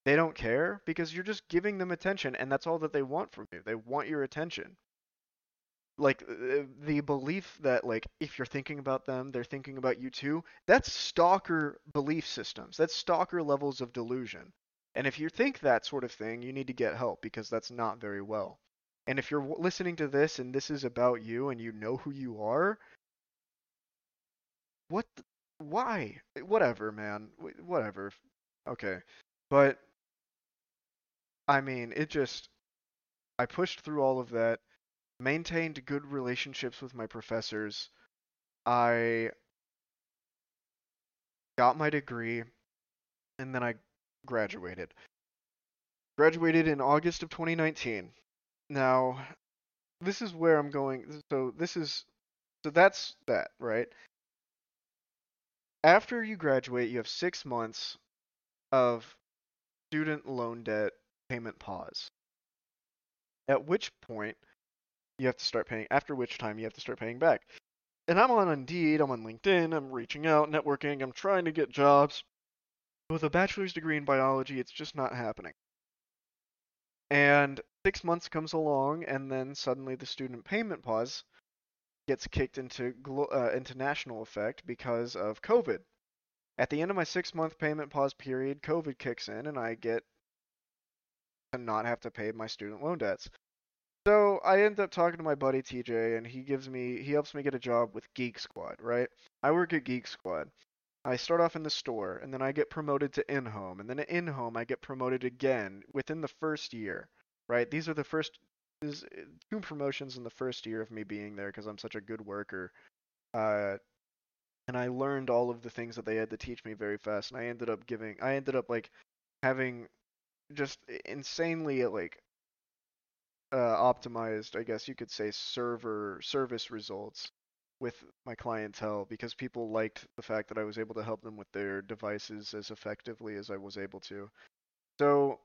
they don't care because you're just giving them attention and that's all that they want from you. They want your attention like uh, the belief that like if you're thinking about them they're thinking about you too that's stalker belief systems. That's stalker levels of delusion. And if you think that sort of thing you need to get help because that's not very well. And if you're listening to this and this is about you and you know who you are what the, why? Whatever man. Whatever. Okay. But i mean it just i pushed through all of that maintained good relationships with my professors. I got my degree and then I graduated. Graduated in August of 2019. Now, this is where I'm going. So, this is so that's that, right? After you graduate, you have 6 months of student loan debt payment pause. At which point you have to start paying, after which time you have to start paying back. And I'm on Indeed, I'm on LinkedIn, I'm reaching out, networking, I'm trying to get jobs. With a bachelor's degree in biology, it's just not happening. And six months comes along, and then suddenly the student payment pause gets kicked into uh, into national effect because of COVID. At the end of my six month payment pause period, COVID kicks in, and I get to not have to pay my student loan debts. So I end up talking to my buddy TJ, and he gives me he helps me get a job with Geek Squad. Right? I work at Geek Squad. I start off in the store, and then I get promoted to in-home, and then at in-home I get promoted again within the first year. Right? These are the first is two promotions in the first year of me being there because I'm such a good worker. Uh, and I learned all of the things that they had to teach me very fast, and I ended up giving I ended up like having just insanely like uh, optimized, I guess you could say, server service results with my clientele because people liked the fact that I was able to help them with their devices as effectively as I was able to. So,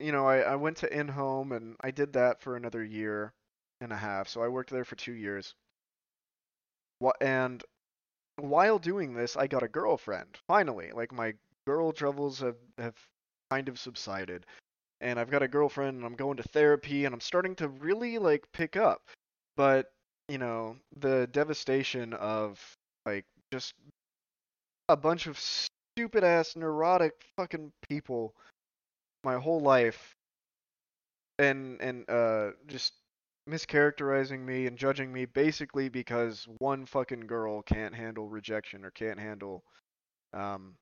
you know, I, I went to in-home and I did that for another year and a half. So I worked there for two years. And while doing this, I got a girlfriend. Finally, like my girl troubles have have kind of subsided and I've got a girlfriend and I'm going to therapy and I'm starting to really like pick up. But, you know, the devastation of like just a bunch of stupid ass neurotic fucking people my whole life and and uh just mischaracterizing me and judging me basically because one fucking girl can't handle rejection or can't handle um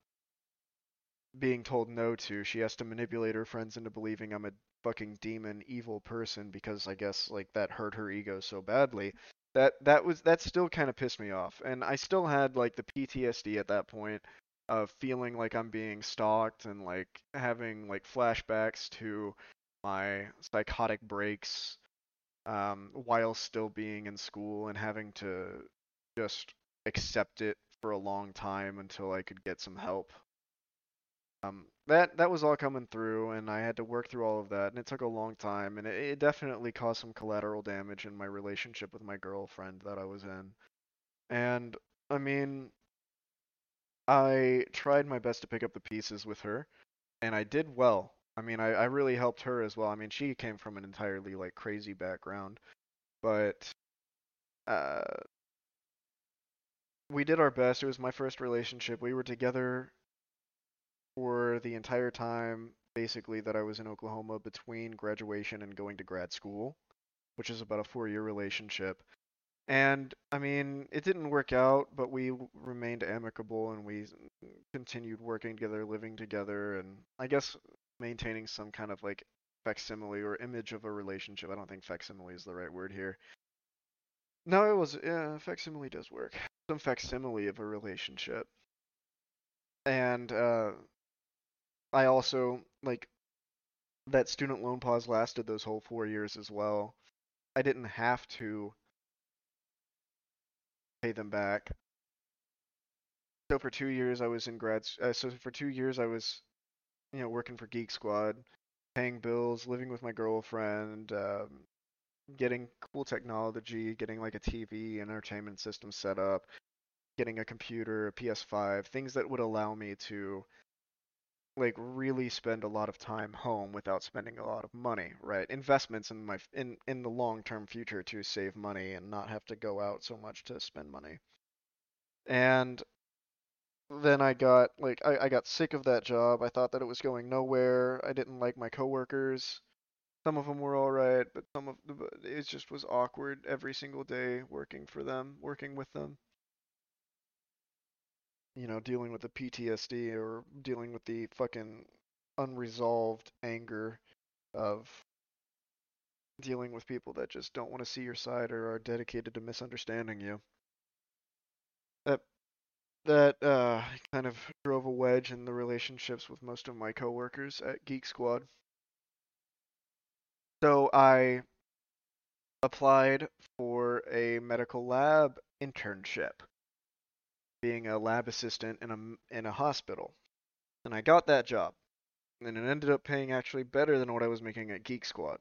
being told no to. She has to manipulate her friends into believing I'm a fucking demon evil person because I guess like that hurt her ego so badly. That that was that still kind of pissed me off. And I still had like the PTSD at that point of feeling like I'm being stalked and like having like flashbacks to my psychotic breaks um, while still being in school and having to just accept it for a long time until I could get some help um, that that was all coming through, and I had to work through all of that, and it took a long time, and it, it definitely caused some collateral damage in my relationship with my girlfriend that I was in. And I mean, I tried my best to pick up the pieces with her, and I did well. I mean, I, I really helped her as well. I mean, she came from an entirely like crazy background, but uh, we did our best. It was my first relationship. We were together for the entire time basically that I was in Oklahoma between graduation and going to grad school, which is about a four year relationship. And I mean, it didn't work out, but we remained amicable and we continued working together, living together, and I guess maintaining some kind of like facsimile or image of a relationship. I don't think facsimile is the right word here. No, it was, yeah, facsimile does work. Some facsimile of a relationship. And uh, I also like that student loan pause lasted those whole four years as well. I didn't have to pay them back. so for two years I was in grad. Uh, so for two years I was, you know, working for Geek Squad, paying bills, living with my girlfriend, um, getting cool technology, getting like a TV, entertainment system set up, getting a computer, a PS5, things that would allow me to like really spend a lot of time home without spending a lot of money, right? Investments in my in in the long-term future to save money and not have to go out so much to spend money. And then I got like I, I got sick of that job. I thought that it was going nowhere. I didn't like my coworkers. Some of them were all right, but some of the, it just was awkward every single day working for them, working with them you know, dealing with the PTSD or dealing with the fucking unresolved anger of dealing with people that just don't want to see your side or are dedicated to misunderstanding you. That that uh, kind of drove a wedge in the relationships with most of my coworkers at Geek Squad. So I applied for a medical lab internship being a lab assistant in a in a hospital, and I got that job, and it ended up paying actually better than what I was making at Geek Squad.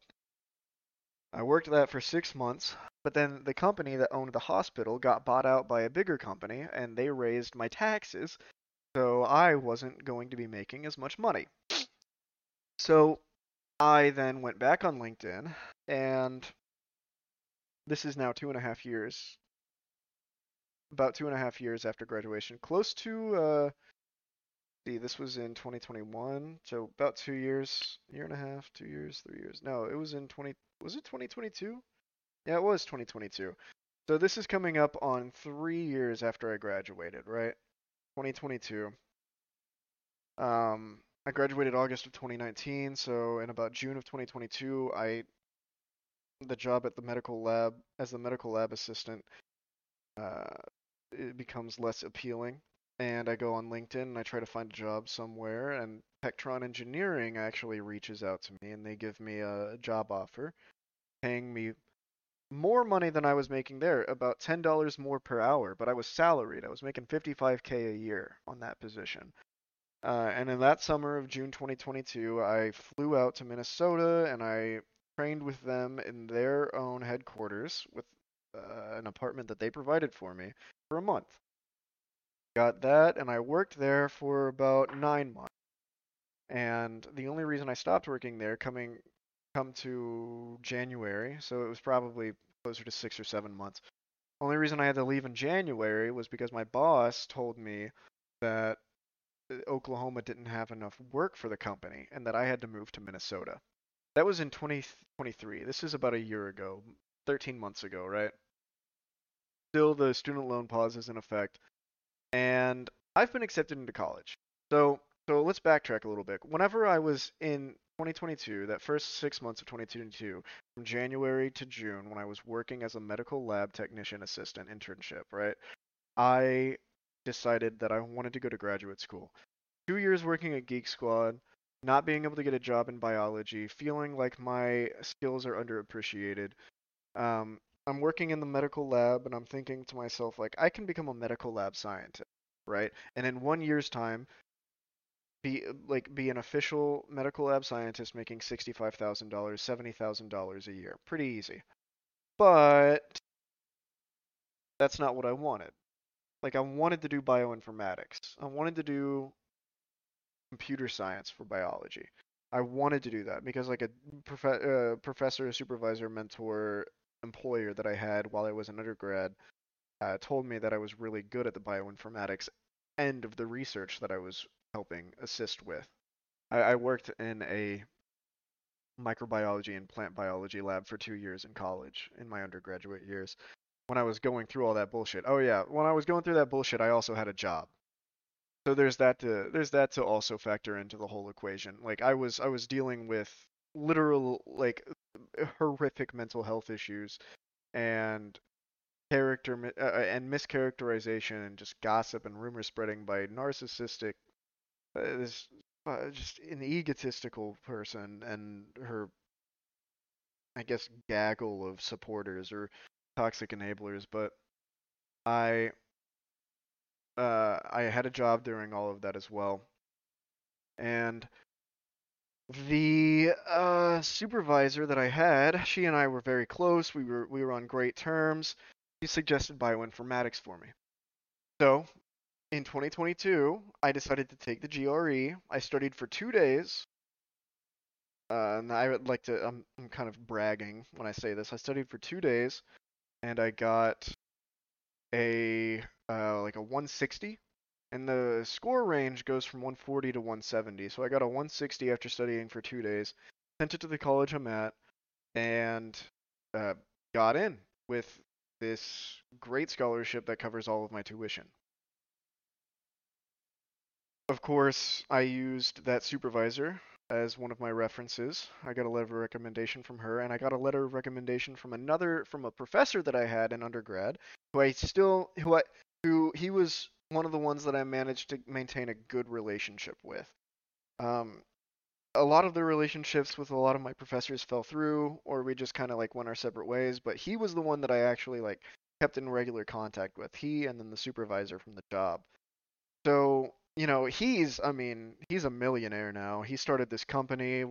I worked that for six months, but then the company that owned the hospital got bought out by a bigger company, and they raised my taxes, so I wasn't going to be making as much money. So I then went back on LinkedIn, and this is now two and a half years about two and a half years after graduation, close to uh, see, this was in 2021, so about two years, year and a half, two years, three years. No, it was in 20. Was it 2022? Yeah, it was 2022. So this is coming up on three years after I graduated, right? 2022. Um, I graduated August of 2019, so in about June of 2022, I the job at the medical lab as the medical lab assistant uh, it becomes less appealing. And I go on LinkedIn and I try to find a job somewhere. And Pectron Engineering actually reaches out to me and they give me a job offer, paying me more money than I was making there, about $10 more per hour. But I was salaried. I was making 55k a year on that position. Uh, and in that summer of June 2022, I flew out to Minnesota and I trained with them in their own headquarters with uh, an apartment that they provided for me for a month. Got that, and I worked there for about nine months. And the only reason I stopped working there coming come to January, so it was probably closer to six or seven months. Only reason I had to leave in January was because my boss told me that uh, Oklahoma didn't have enough work for the company and that I had to move to Minnesota. That was in 2023. This is about a year ago, 13 months ago, right? Still, the student loan pause is in effect, and I've been accepted into college. So, so let's backtrack a little bit. Whenever I was in 2022, that first six months of 2022, from January to June, when I was working as a medical lab technician assistant internship, right? I decided that I wanted to go to graduate school. Two years working at Geek Squad, not being able to get a job in biology, feeling like my skills are underappreciated, um, I'm working in the medical lab and I'm thinking to myself like I can become a medical lab scientist, right? And in 1 year's time be like be an official medical lab scientist making $65,000, $70,000 a year. Pretty easy. But that's not what I wanted. Like I wanted to do bioinformatics. I wanted to do computer science for biology. I wanted to do that because like a prof- uh, professor, supervisor, mentor, employer that I had while I was an undergrad uh, told me that I was really good at the bioinformatics end of the research that I was helping assist with. I, I worked in a microbiology and plant biology lab for two years in college in my undergraduate years when I was going through all that bullshit. Oh yeah, when I was going through that bullshit, I also had a job. So there's that to there's that to also factor into the whole equation. Like I was I was dealing with literal like horrific mental health issues and character uh, uh, and mischaracterization and just gossip and rumor spreading by narcissistic uh, this uh, just an egotistical person and her I guess gaggle of supporters or toxic enablers but I uh, I had a job during all of that as well, and the uh, supervisor that I had, she and I were very close. We were we were on great terms. She suggested bioinformatics for me. So, in 2022, I decided to take the GRE. I studied for two days. Uh, and I would like to. I'm I'm kind of bragging when I say this. I studied for two days, and I got a uh, like a 160 and the score range goes from 140 to 170. So I got a 160 after studying for two days, sent it to the college I'm at, and uh, got in with this great scholarship that covers all of my tuition. Of course, I used that supervisor as one of my references. I got a letter of recommendation from her, and I got a letter of recommendation from another from a professor that I had in undergrad, who I still who I who he was one of the ones that I managed to maintain a good relationship with. Um, a lot of the relationships with a lot of my professors fell through, or we just kind of like went our separate ways. But he was the one that I actually like kept in regular contact with. He and then the supervisor from the job. So you know, he's I mean, he's a millionaire now. He started this company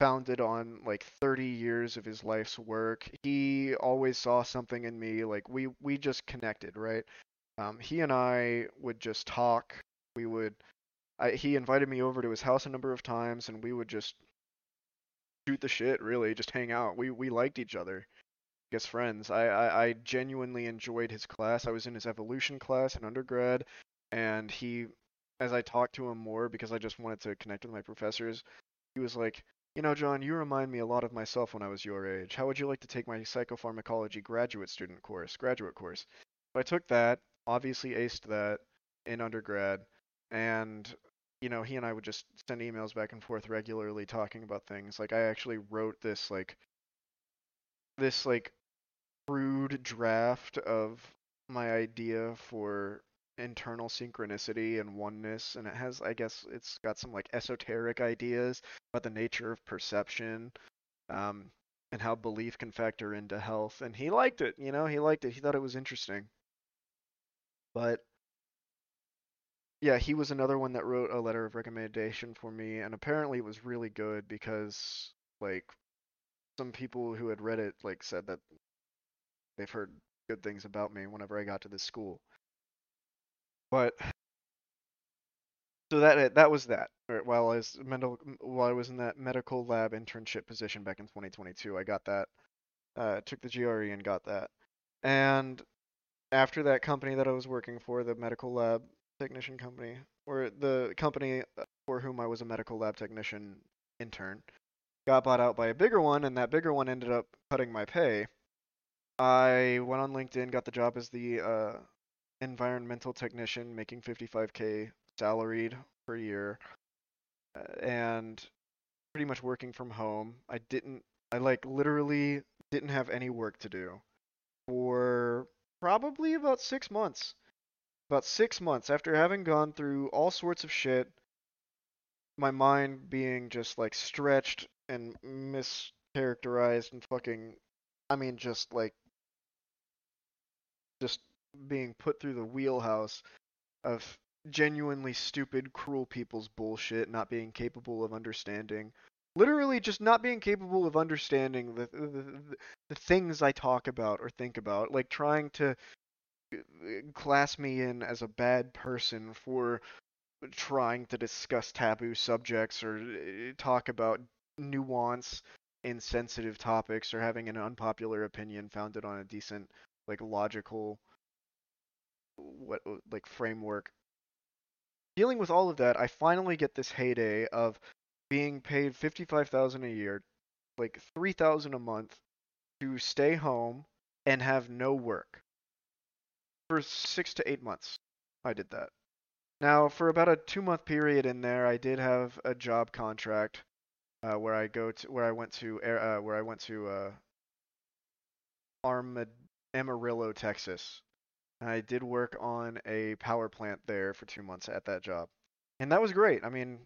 founded on like 30 years of his life's work. He always saw something in me. Like we we just connected, right? Um, he and I would just talk. We would. I, he invited me over to his house a number of times, and we would just shoot the shit. Really, just hang out. We we liked each other. Guess friends. I, I I genuinely enjoyed his class. I was in his evolution class in undergrad, and he, as I talked to him more because I just wanted to connect with my professors, he was like, you know, John, you remind me a lot of myself when I was your age. How would you like to take my psychopharmacology graduate student course, graduate course? So I took that, obviously aced that in undergrad, and you know he and I would just send emails back and forth regularly talking about things. Like I actually wrote this like this like crude draft of my idea for internal synchronicity and oneness and it has I guess it's got some like esoteric ideas about the nature of perception um and how belief can factor into health and he liked it you know he liked it he thought it was interesting but yeah, he was another one that wrote a letter of recommendation for me, and apparently it was really good because like some people who had read it like said that they've heard good things about me whenever I got to this school. But so that that was that. While I was mental, while I was in that medical lab internship position back in 2022, I got that. Uh, took the GRE and got that. And after that company that I was working for, the medical lab technician company, or the company for whom I was a medical lab technician intern, got bought out by a bigger one, and that bigger one ended up cutting my pay. I went on LinkedIn, got the job as the uh, environmental technician, making 55k salaried per year, uh, and pretty much working from home. I didn't, I like literally didn't have any work to do for probably about six months. About six months after having gone through all sorts of shit, my mind being just like stretched and mischaracterized and fucking, I mean, just like, just being put through the wheelhouse of genuinely stupid, cruel people's bullshit, not being capable of understanding literally just not being capable of understanding the, the, the things I talk about or think about, like trying to uh, class me in as a bad person for trying to discuss taboo subjects or uh, talk about nuance in sensitive topics or having an unpopular opinion founded on a decent like logical what like framework. Dealing with all of that i finally get this heyday of being paid 55,000 a year, like 3,000 a month to stay home and have no work. For 6 to 8 months I did that. Now, for about a 2 month period in there, I did have a job contract uh, where I go to where I went to uh, where I went to uh, Armad- Amarillo, Texas. I did work on a power plant there for 2 months at that job. And that was great. I mean,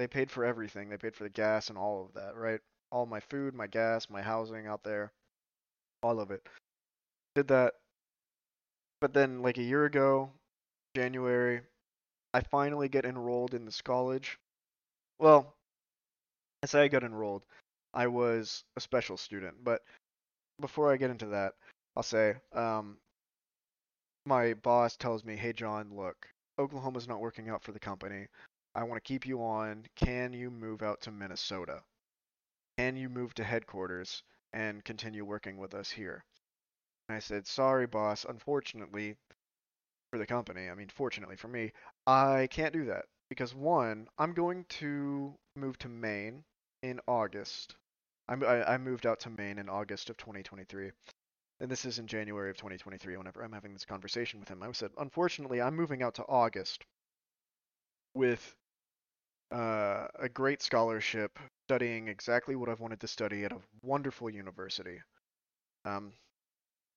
they paid for everything. They paid for the gas and all of that, right? All my food, my gas, my housing out there, all of it. Did that. But then, like a year ago, January, I finally get enrolled in this college. Well, I say I got enrolled. I was a special student, but before I get into that, I'll say um, my boss tells me, "Hey John, look, Oklahoma's not working out for the company. I want to keep you on. Can you move out to Minnesota? Can you move to headquarters and continue working with us here?" And I said, "Sorry, boss. Unfortunately, for the company, I mean, fortunately for me, I can't do that because one, I'm going to move to Maine in August. I, I moved out to Maine in August of 2023. And this is in January of 2023 whenever I'm having this conversation with him. I said, unfortunately, I'm moving out to August with uh, a great scholarship studying exactly what I've wanted to study at a wonderful university. Um,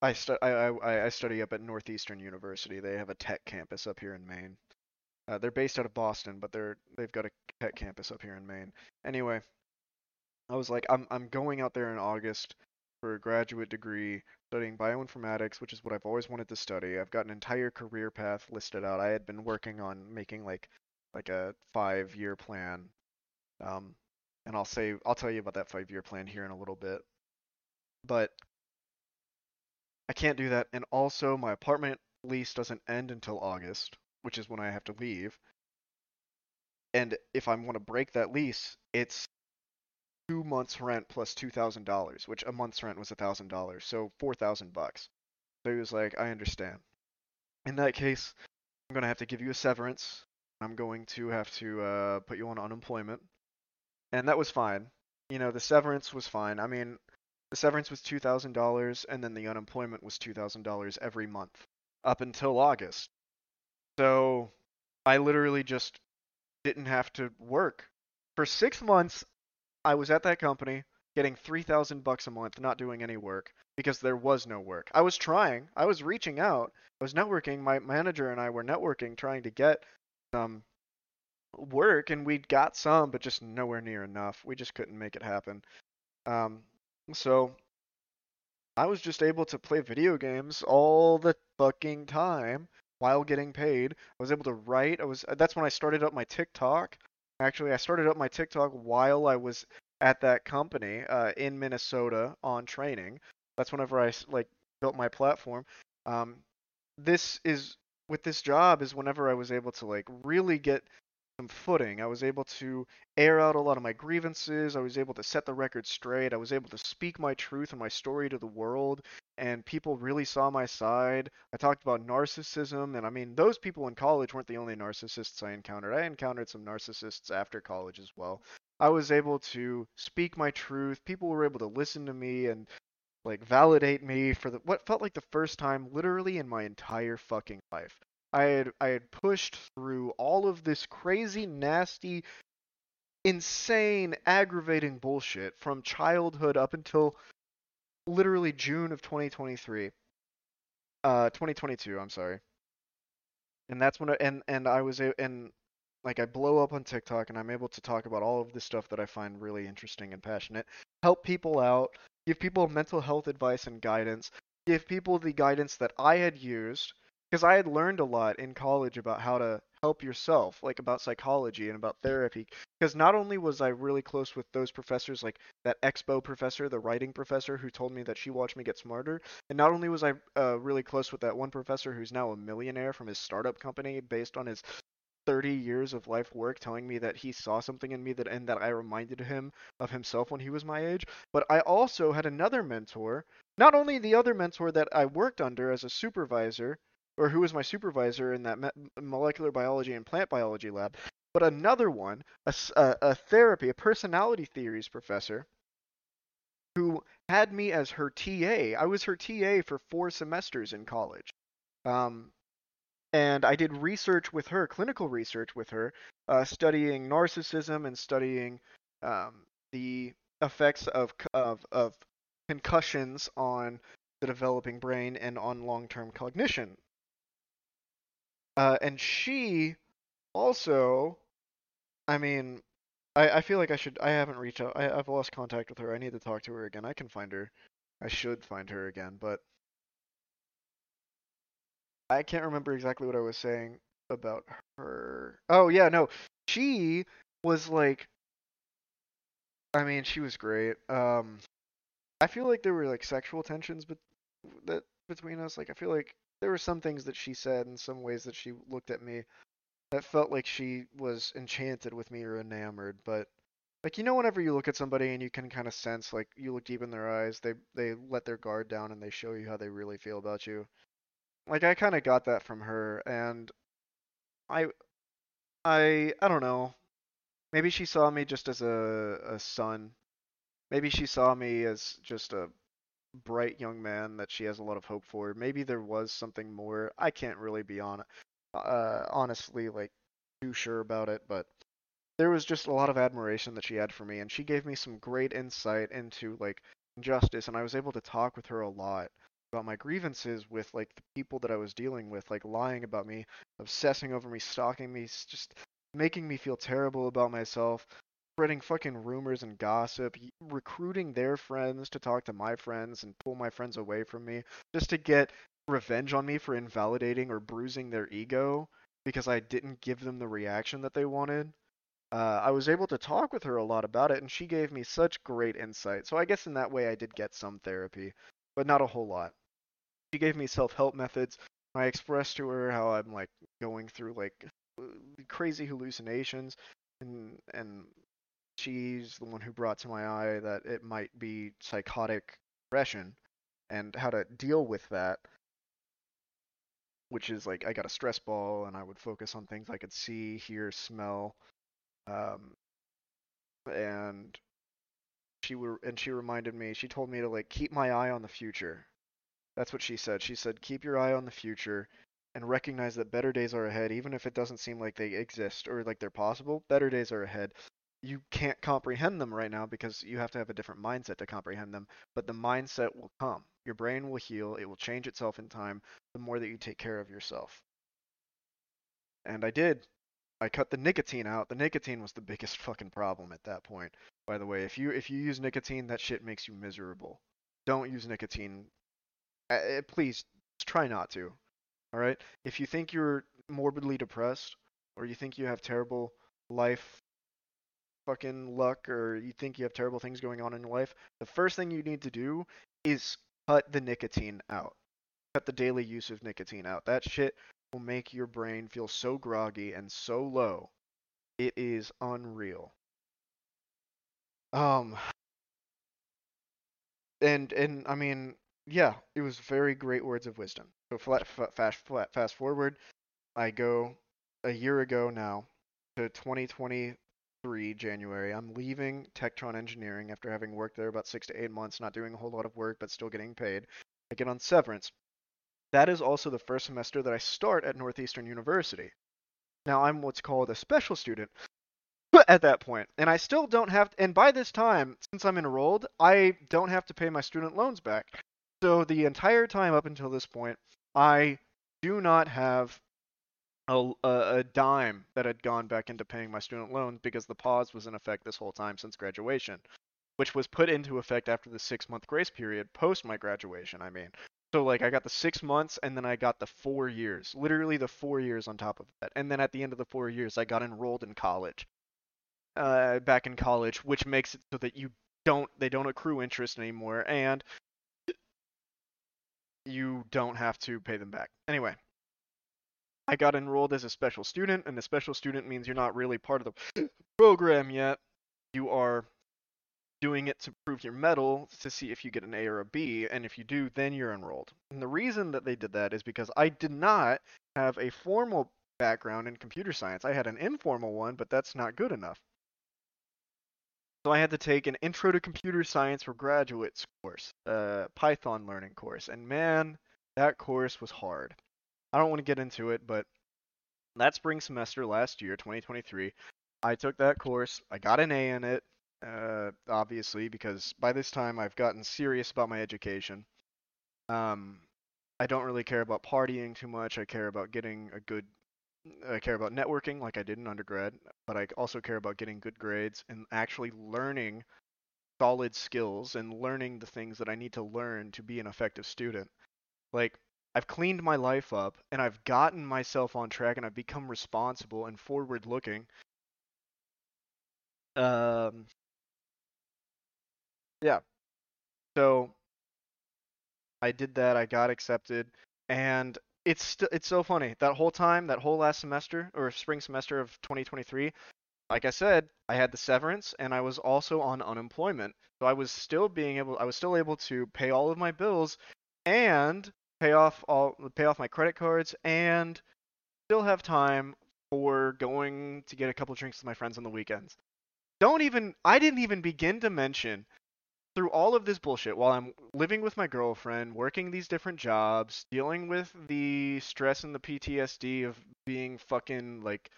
I, stu- I, I, I study up at Northeastern University. They have a tech campus up here in Maine. Uh, they're based out of Boston, but they're they've got a tech campus up here in Maine. Anyway, I was like, I'm I'm going out there in August for a graduate degree studying bioinformatics, which is what I've always wanted to study. I've got an entire career path listed out. I had been working on making like like a five year plan. Um, and I'll say I'll tell you about that five year plan here in a little bit. But I can't do that, and also my apartment lease doesn't end until August, which is when I have to leave. And if I want to break that lease, it's two months rent plus two thousand dollars, which a month's rent was a thousand dollars, so four thousand bucks. So he was like, I understand. In that case, I'm gonna have to give you a severance. I'm going to have to uh, put you on unemployment, and that was fine. You know, the severance was fine. I mean, the severance was two thousand dollars, and then the unemployment was two thousand dollars every month up until August. So I literally just didn't have to work for six months. I was at that company getting 3000 bucks a month not doing any work because there was no work. I was trying. I was reaching out. I was networking. My manager and I were networking trying to get some work and we'd got some but just nowhere near enough. We just couldn't make it happen. Um so I was just able to play video games all the fucking time while getting paid. I was able to write. I was that's when I started up my TikTok. Actually, I started up my TikTok while I was at that company uh, in Minnesota on training. That's whenever I like built my platform. Um, this is with this job is whenever I was able to like really get some footing. I was able to air out a lot of my grievances. I was able to set the record straight. I was able to speak my truth and my story to the world, and people really saw my side. I talked about narcissism, and I mean, those people in college weren't the only narcissists I encountered. I encountered some narcissists after college as well. I was able to speak my truth. People were able to listen to me and like validate me for the what felt like the first time literally in my entire fucking life. I had I had pushed through all of this crazy, nasty, insane, aggravating bullshit from childhood up until literally June of 2023. Uh 2022, I'm sorry. And that's when I, and and I was and like I blow up on TikTok and I'm able to talk about all of the stuff that I find really interesting and passionate, help people out, give people mental health advice and guidance, give people the guidance that I had used because I had learned a lot in college about how to help yourself, like about psychology and about therapy. Because not only was I really close with those professors, like that expo professor, the writing professor, who told me that she watched me get smarter, and not only was I uh, really close with that one professor who's now a millionaire from his startup company based on his 30 years of life work telling me that he saw something in me that and that I reminded him of himself when he was my age but I also had another mentor not only the other mentor that I worked under as a supervisor or who was my supervisor in that molecular biology and plant biology lab, but another one, a, a, a therapy, a personality theories professor, who had me as her TA. I was her TA for four semesters in college. Um, and I did research with her, clinical research with her, uh, studying narcissism and studying um, the effects of, of, of concussions on the developing brain and on long-term cognition uh, and she also, I mean, I, I feel like I should. I haven't reached out. I, I've lost contact with her. I need to talk to her again. I can find her. I should find her again, but I can't remember exactly what I was saying about her. Oh yeah, no, she was like, I mean, she was great. Um, I feel like there were like sexual tensions, but that between us, like I feel like there were some things that she said and some ways that she looked at me that felt like she was enchanted with me or enamored, but like you know whenever you look at somebody and you can kind of sense like you look deep in their eyes, they they let their guard down and they show you how they really feel about you. Like I kind of got that from her and I I I don't know. Maybe she saw me just as a a son. Maybe she saw me as just a bright young man that she has a lot of hope for. Maybe there was something more. I can't really be on uh honestly like too sure about it, but there was just a lot of admiration that she had for me and she gave me some great insight into like justice and I was able to talk with her a lot about my grievances with like the people that I was dealing with like lying about me, obsessing over me, stalking me, just making me feel terrible about myself, spreading fucking rumors and gossip, recruiting their friends to talk to my friends and pull my friends away from me just to get revenge on me for invalidating or bruising their ego because I didn't give them the reaction that they wanted. Uh, I was able to talk with her a lot about it, and she gave me such great insight. So I guess in that way I did get some therapy, but not a whole lot. She gave me self-help methods. I expressed to her how I'm like going through like crazy hallucinations, and and she's the one who brought to my eye that it might be psychotic depression, and how to deal with that which is like I got a stress ball and I would focus on things I could see, hear, smell, um, and she were and she reminded me. She told me to like keep my eye on the future. That's what she said. She said keep your eye on the future and recognize that better days are ahead, even if it doesn't seem like they exist or like they're possible. Better days are ahead. You can't comprehend them right now because you have to have a different mindset to comprehend them, but the mindset will come. Your brain will heal, it will change itself in time the more that you take care of yourself. And I did. I cut the nicotine out. The nicotine was the biggest fucking problem at that point. By the way, if you if you use nicotine, that shit makes you miserable. Don't use nicotine. Uh, please try not to. All right? If you think you're morbidly depressed or you think you have terrible life fucking luck or you think you have terrible things going on in your life, the first thing you need to do is cut the nicotine out. Cut the daily use of nicotine out. That shit will make your brain feel so groggy and so low. It is unreal. Um and and I mean, yeah, it was very great words of wisdom. So flat, fast fast forward, I go a year ago now to 2023 January. I'm leaving Tektron Engineering after having worked there about six to eight months, not doing a whole lot of work, but still getting paid. I get on severance. That is also the first semester that I start at Northeastern University. Now I'm what's called a special student at that point, and I still don't have. To, and by this time, since I'm enrolled, I don't have to pay my student loans back. So the entire time up until this point, I do not have a, a, dime that had gone back into paying my student loans because the pause was in effect this whole time since graduation, which was put into effect after the six month grace period post my graduation. I mean, so like I got the six months and then I got the four years, literally the four years on top of that, and then at the end of the four years I got enrolled in college, uh, back in college, which makes it so that you don't they don't accrue interest anymore and you don't have to pay them back. Anyway, I got enrolled as a special student, and a special student means you're not really part of the program yet. You are doing it to prove your mettle to see if you get an A or a B, and if you do, then you're enrolled. And the reason that they did that is because I did not have a formal background in computer science. I had an informal one, but that's not good enough. So I had to take an Intro to Computer Science for Graduates course, a Python learning course, and man, that course was hard. I don't want to get into it, but that spring semester last year, 2023, I took that course. I got an A in it, uh, obviously, because by this time I've gotten serious about my education. Um, I don't really care about partying too much. I care about getting a good I care about networking like I did in undergrad, but I also care about getting good grades and actually learning solid skills and learning the things that I need to learn to be an effective student. Like I've cleaned my life up and I've gotten myself on track and I've become responsible and forward looking. Um yeah. So I did that, I got accepted and it's st- it's so funny. That whole time, that whole last semester or spring semester of 2023, like I said, I had the severance and I was also on unemployment. So I was still being able I was still able to pay all of my bills and pay off all pay off my credit cards and still have time for going to get a couple drinks with my friends on the weekends. Don't even I didn't even begin to mention through all of this bullshit while I'm living with my girlfriend, working these different jobs, dealing with the stress and the PTSD of being fucking like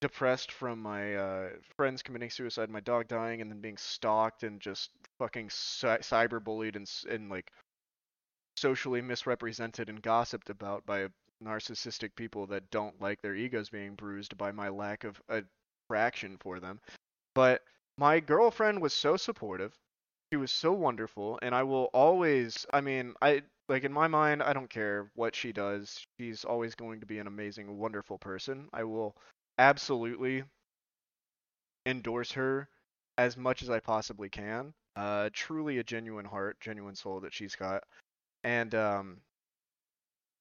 depressed from my uh, friends committing suicide, my dog dying, and then being stalked and just fucking cy- cyberbullied and and like socially misrepresented and gossiped about by narcissistic people that don't like their egos being bruised by my lack of attraction for them. But my girlfriend was so supportive. She was so wonderful, and I will always. I mean, I like in my mind, I don't care what she does. She's always going to be an amazing, wonderful person. I will absolutely endorse her as much as I possibly can. Uh, truly a genuine heart, genuine soul that she's got, and um,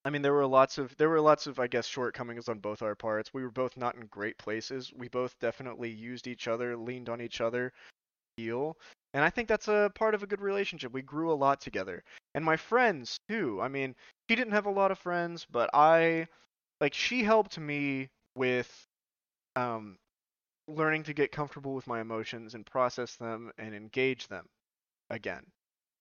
I mean there were lots of there were lots of I guess shortcomings on both our parts. We were both not in great places. We both definitely used each other, leaned on each other, heal, and I think that's a part of a good relationship. We grew a lot together, and my friends too. I mean, she didn't have a lot of friends, but I like she helped me with um, learning to get comfortable with my emotions and process them and engage them again.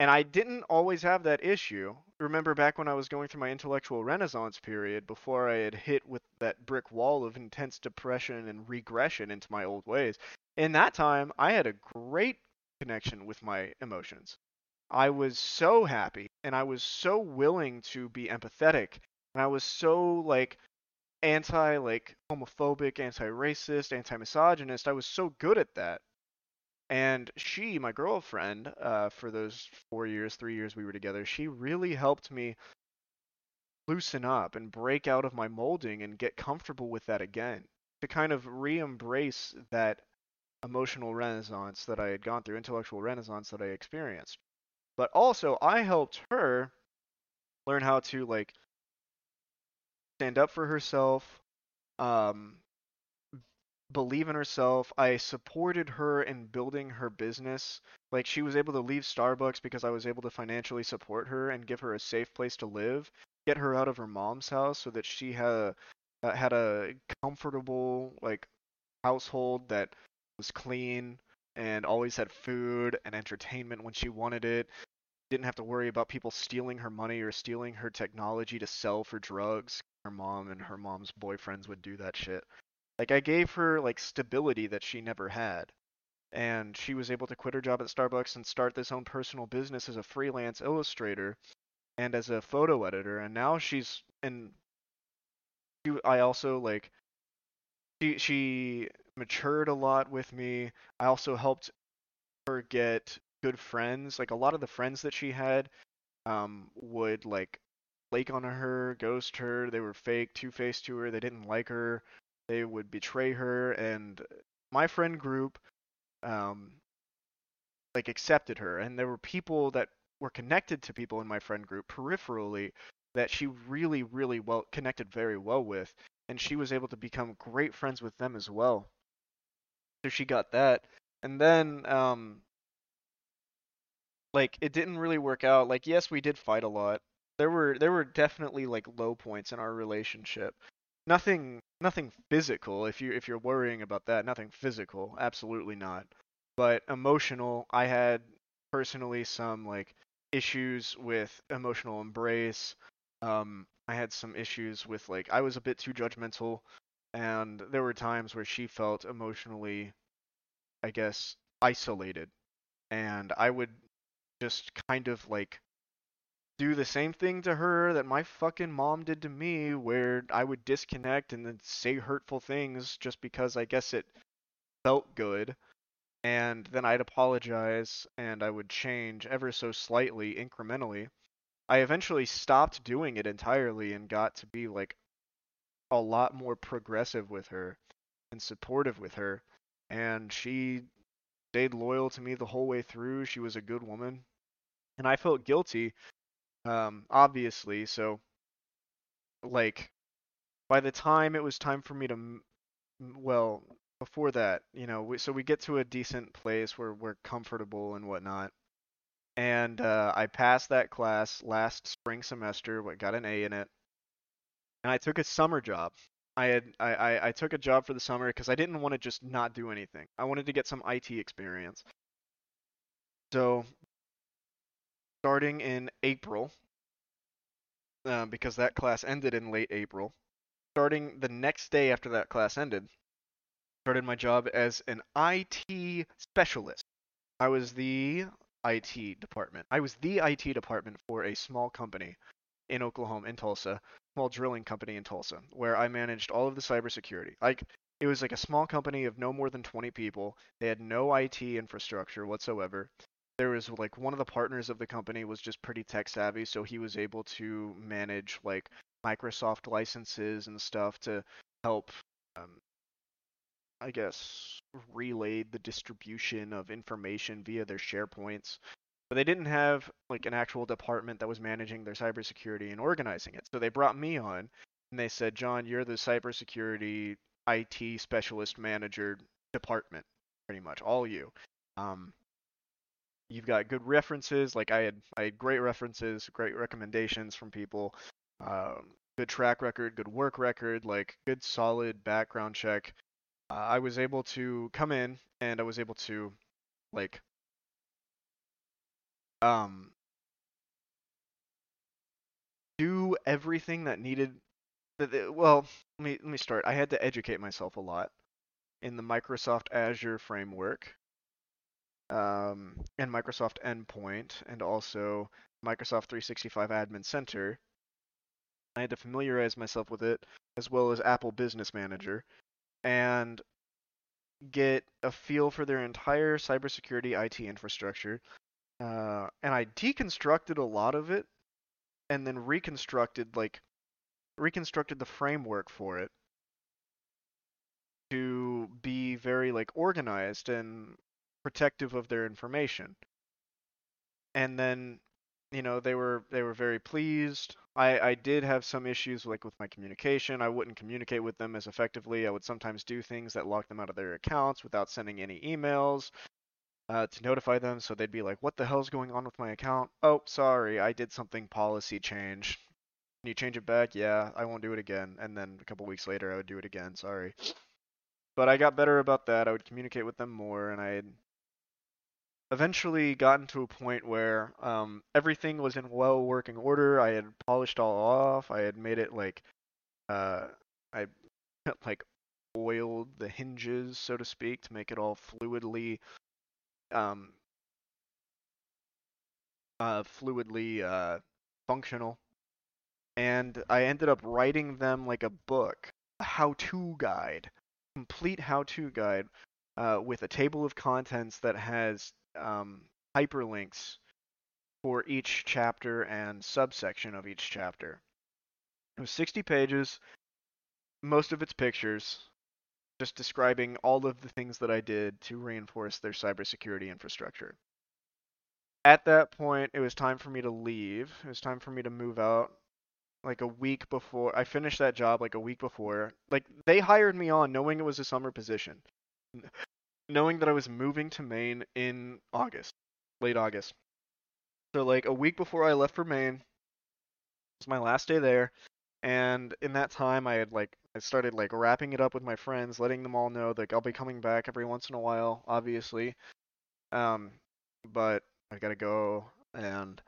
And I didn't always have that issue. Remember back when I was going through my intellectual renaissance period before I had hit with that brick wall of intense depression and regression into my old ways. In that time, I had a great connection with my emotions. I was so happy and I was so willing to be empathetic and I was so like anti like homophobic, anti-racist, anti-misogynist. I was so good at that. And she, my girlfriend, uh, for those four years, three years we were together, she really helped me loosen up and break out of my molding and get comfortable with that again. To kind of re-embrace that emotional renaissance that I had gone through, intellectual renaissance that I experienced. But also, I helped her learn how to like stand up for herself, um, believe in herself. I supported her in building her business. Like she was able to leave Starbucks because I was able to financially support her and give her a safe place to live, get her out of her mom's house so that she had a, uh, had a comfortable like household that was clean and always had food and entertainment when she wanted it didn't have to worry about people stealing her money or stealing her technology to sell for drugs her mom and her mom's boyfriends would do that shit. Like I gave her like stability that she never had. And she was able to quit her job at Starbucks and start this own personal business as a freelance illustrator and as a photo editor and now she's and I also like she she matured a lot with me. I also helped her get good friends. Like a lot of the friends that she had um would like flake on her, ghost her. They were fake, two faced to her. They didn't like her. They would betray her. And my friend group, um, like accepted her. And there were people that were connected to people in my friend group peripherally that she really, really well connected very well with. And she was able to become great friends with them as well. So she got that. And then, um, like it didn't really work out. Like yes, we did fight a lot, there were there were definitely like low points in our relationship. Nothing nothing physical if you if you're worrying about that, nothing physical, absolutely not. But emotional, I had personally some like issues with emotional embrace. Um I had some issues with like I was a bit too judgmental and there were times where she felt emotionally I guess isolated and I would just kind of like do the same thing to her that my fucking mom did to me, where I would disconnect and then say hurtful things just because I guess it felt good. And then I'd apologize and I would change ever so slightly, incrementally. I eventually stopped doing it entirely and got to be like a lot more progressive with her and supportive with her. And she stayed loyal to me the whole way through. She was a good woman. And I felt guilty, um, obviously. So, like, by the time it was time for me to, well, before that, you know, we, so we get to a decent place where we're comfortable and whatnot. And uh, I passed that class last spring semester, What got an A in it. And I took a summer job. I had I, I, I took a job for the summer because I didn't want to just not do anything. I wanted to get some IT experience. So starting in April, uh, because that class ended in late April, starting the next day after that class ended, started my job as an IT specialist. I was the IT department. I was the IT department for a small company in Oklahoma, in Tulsa, small drilling company in Tulsa, where I managed all of the cybersecurity. Like it was like a small company of no more than 20 people. They had no IT infrastructure whatsoever. There was like one of the partners of the company was just pretty tech savvy, so he was able to manage like Microsoft licenses and stuff to help um, I guess, relayed the distribution of information via their SharePoints. But they didn't have like an actual department that was managing their cybersecurity and organizing it. So they brought me on and they said, John, you're the cybersecurity IT specialist manager department, pretty much, all you. Um, you've got good references. Like I had, I had great references, great recommendations from people. Um, good track record, good work record, like good solid background check uh, I was able to come in and I was able to like um do everything that needed that well let me let me start I had to educate myself a lot in the Microsoft Azure framework um, and Microsoft Endpoint and also Microsoft 365 Admin Center I had to familiarize myself with it as well as Apple Business Manager and get a feel for their entire cybersecurity IT infrastructure. Uh, and I deconstructed a lot of it and then reconstructed like reconstructed the framework for it to be very like organized and protective of their information. And then you know they were they were very pleased. I i did have some issues like with my communication. I wouldn't communicate with them as effectively. I would sometimes do things that locked them out of their accounts without sending any emails uh, to notify them so they'd be like what the hell's going on with my account oh sorry i did something policy change can you change it back yeah i won't do it again and then a couple weeks later i would do it again sorry but i got better about that i would communicate with them more and i eventually gotten to a point where um, everything was in well working order. I had polished all off. I had made it like uh, I like oiled the hinges, so to speak, to make it all fluidly um, uh, fluidly uh, functional. And I ended up writing them like a book, a how-to guide, complete how-to guide uh, with a table of contents that has um, hyperlinks for each chapter and subsection of each chapter. It was 60 pages, most of it's pictures, just describing all of the things that I did to reinforce their cybersecurity infrastructure. At that point, it was time for me to leave. It was time for me to move out like a week before I finished that job like a week before. Like they hired me on knowing it was a summer position knowing that I was moving to Maine in August, late August. So like a week before I left for Maine, it was my last day there, and in that time I had like I started like wrapping it up with my friends, letting them all know that I'll be coming back every once in a while, obviously. Um, but I gotta go, and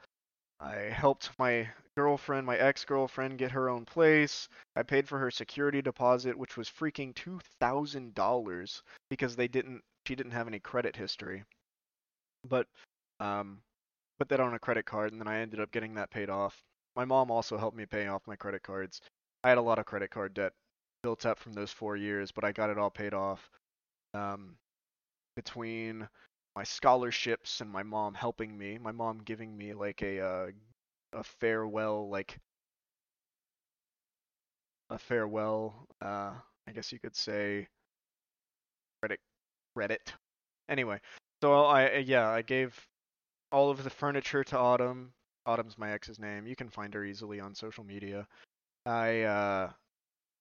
I helped my girlfriend, my ex-girlfriend, get her own place. I paid for her security deposit, which was freaking two thousand dollars because they didn't she didn't have any credit history. But um, put that on a credit card, and then I ended up getting that paid off. My mom also helped me pay off my credit cards. I had a lot of credit card debt built up from those four years, but I got it all paid off. Um, between my scholarships and my mom helping me, my mom giving me like a uh, a farewell like a farewell uh I guess you could say credit credit. Anyway, so I yeah, I gave all of the furniture to Autumn. Autumn's my ex's name. You can find her easily on social media. I uh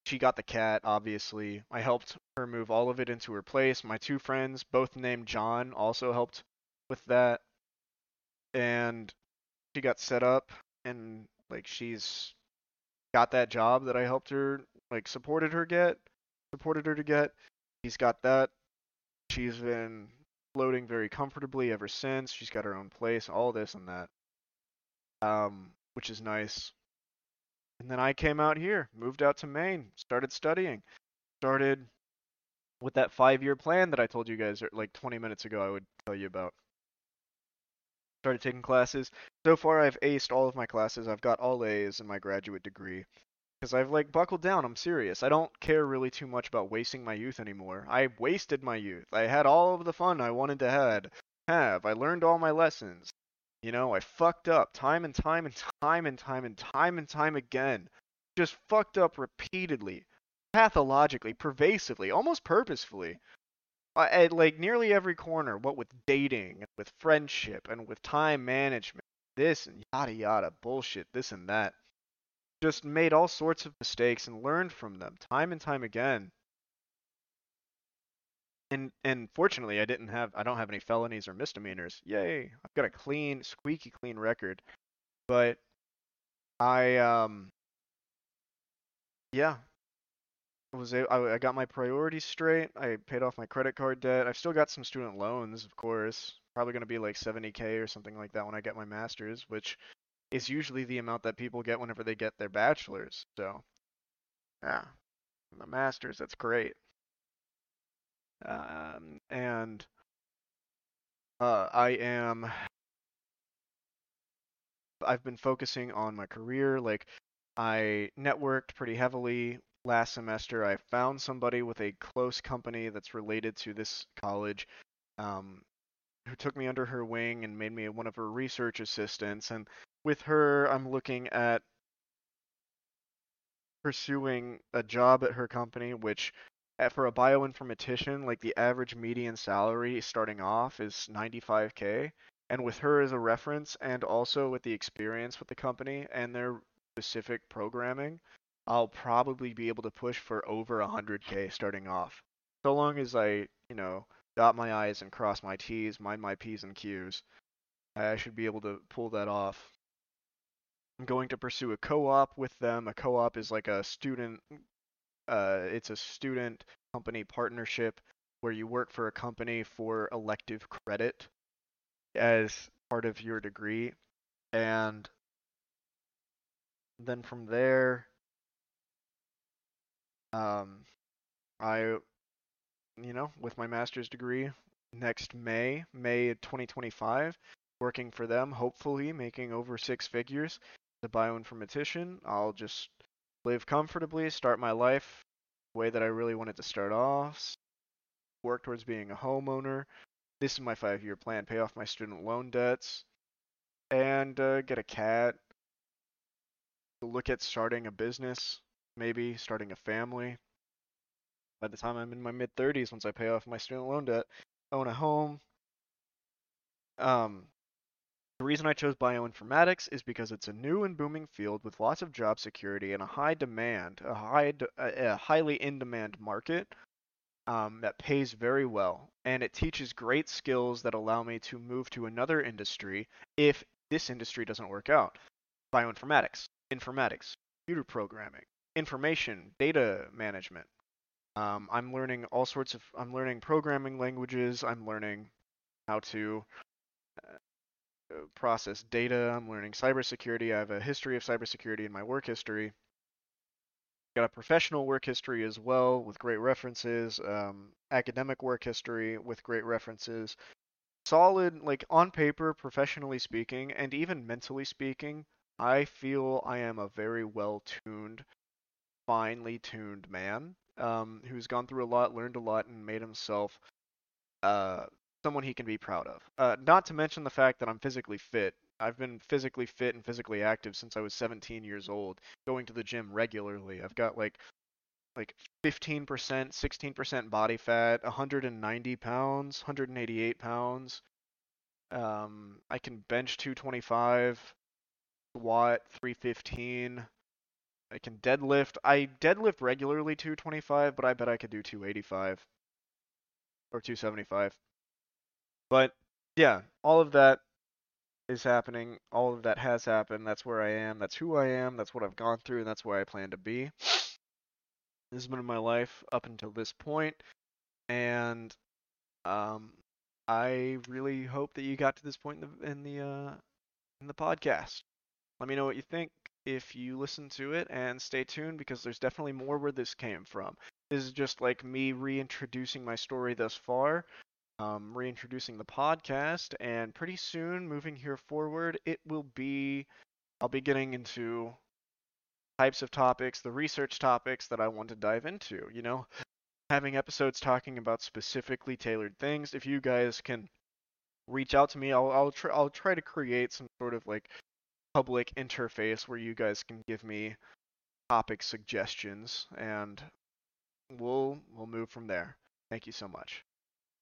she got the cat, obviously. I helped her move all of it into her place. My two friends, both named John, also helped with that. And she got set up and like she's got that job that I helped her like supported her get, supported her to get. She's got that. She's been floating very comfortably ever since. She's got her own place, all this and that. Um, which is nice. And then I came out here, moved out to Maine, started studying, started with that five-year plan that I told you guys er, like 20 minutes ago I would tell you about. Started taking classes. So far I've aced all of my classes. I've got all A's in my graduate degree because I've like buckled down. I'm serious. I don't care really too much about wasting my youth anymore. I wasted my youth. I had all of the fun I wanted to had have. I learned all my lessons. You know, I fucked up time and time and time and time and time and time again. Just fucked up repeatedly, pathologically, pervasively, almost purposefully. At like nearly every corner, what with dating with friendship and with time management, this and yada yada bullshit, this and that just made all sorts of mistakes and learned from them time and time again. And and fortunately, I didn't have I don't have any felonies or misdemeanors. Yay! I've got a clean, squeaky clean record. But I um yeah, I was I, I got my priorities straight. I paid off my credit card debt. I've still got some student loans, of course. Probably going to be like 70k or something like that when I get my masters, which is usually the amount that people get whenever they get their bachelor's. So, yeah, the masters, that's great. Um, and uh, I am. I've been focusing on my career. Like, I networked pretty heavily last semester. I found somebody with a close company that's related to this college um, who took me under her wing and made me one of her research assistants. And with her, I'm looking at pursuing a job at her company, which for a bioinformatician, like the average median salary starting off is 95k. And with her as a reference, and also with the experience with the company and their specific programming, I'll probably be able to push for over 100k starting off. So long as I, you know, dot my I's and cross my T's, mind my P's and Q's, I should be able to pull that off. I'm going to pursue a co-op with them. A co-op is like a student uh, it's a student company partnership where you work for a company for elective credit as part of your degree and then from there um I you know with my master's degree next May May 2025 working for them hopefully making over six figures The bioinformatician. I'll just live comfortably, start my life the way that I really wanted to start off, work towards being a homeowner. This is my five year plan pay off my student loan debts, and uh, get a cat. Look at starting a business, maybe starting a family. By the time I'm in my mid 30s, once I pay off my student loan debt, own a home. Um, the reason I chose bioinformatics is because it's a new and booming field with lots of job security and a high demand, a high, a highly in-demand market um, that pays very well, and it teaches great skills that allow me to move to another industry if this industry doesn't work out. Bioinformatics, informatics, computer programming, information, data management. Um, I'm learning all sorts of. I'm learning programming languages. I'm learning how to uh, process data. I'm learning cybersecurity. I have a history of cybersecurity in my work history. Got a professional work history as well with great references. Um, academic work history with great references. Solid, like on paper, professionally speaking, and even mentally speaking, I feel I am a very well tuned, finely tuned man um, who's gone through a lot, learned a lot, and made himself uh, someone he can be proud of. Uh, not to mention the fact that I'm physically fit. I've been physically fit and physically active since I was 17 years old, going to the gym regularly. I've got like like 15%, 16% body fat, 190 pounds, 188 pounds. Um, I can bench 225, squat 315. I can deadlift. I deadlift regularly 225, but I bet I could do 285 or 275. But yeah, all of that is happening. All of that has happened. That's where I am. That's who I am. That's what I've gone through, and that's where I plan to be. This has been my life up until this point, and um, I really hope that you got to this point in the in the uh, in the podcast. Let me know what you think if you listen to it, and stay tuned because there's definitely more where this came from. This is just like me reintroducing my story thus far, um, reintroducing the podcast, and pretty soon, moving here forward, it will be I'll be getting into types of topics, the research topics that I want to dive into. You know, having episodes talking about specifically tailored things. If you guys can reach out to me, I'll I'll try I'll try to create some sort of like public interface where you guys can give me topic suggestions and we'll we'll move from there. Thank you so much.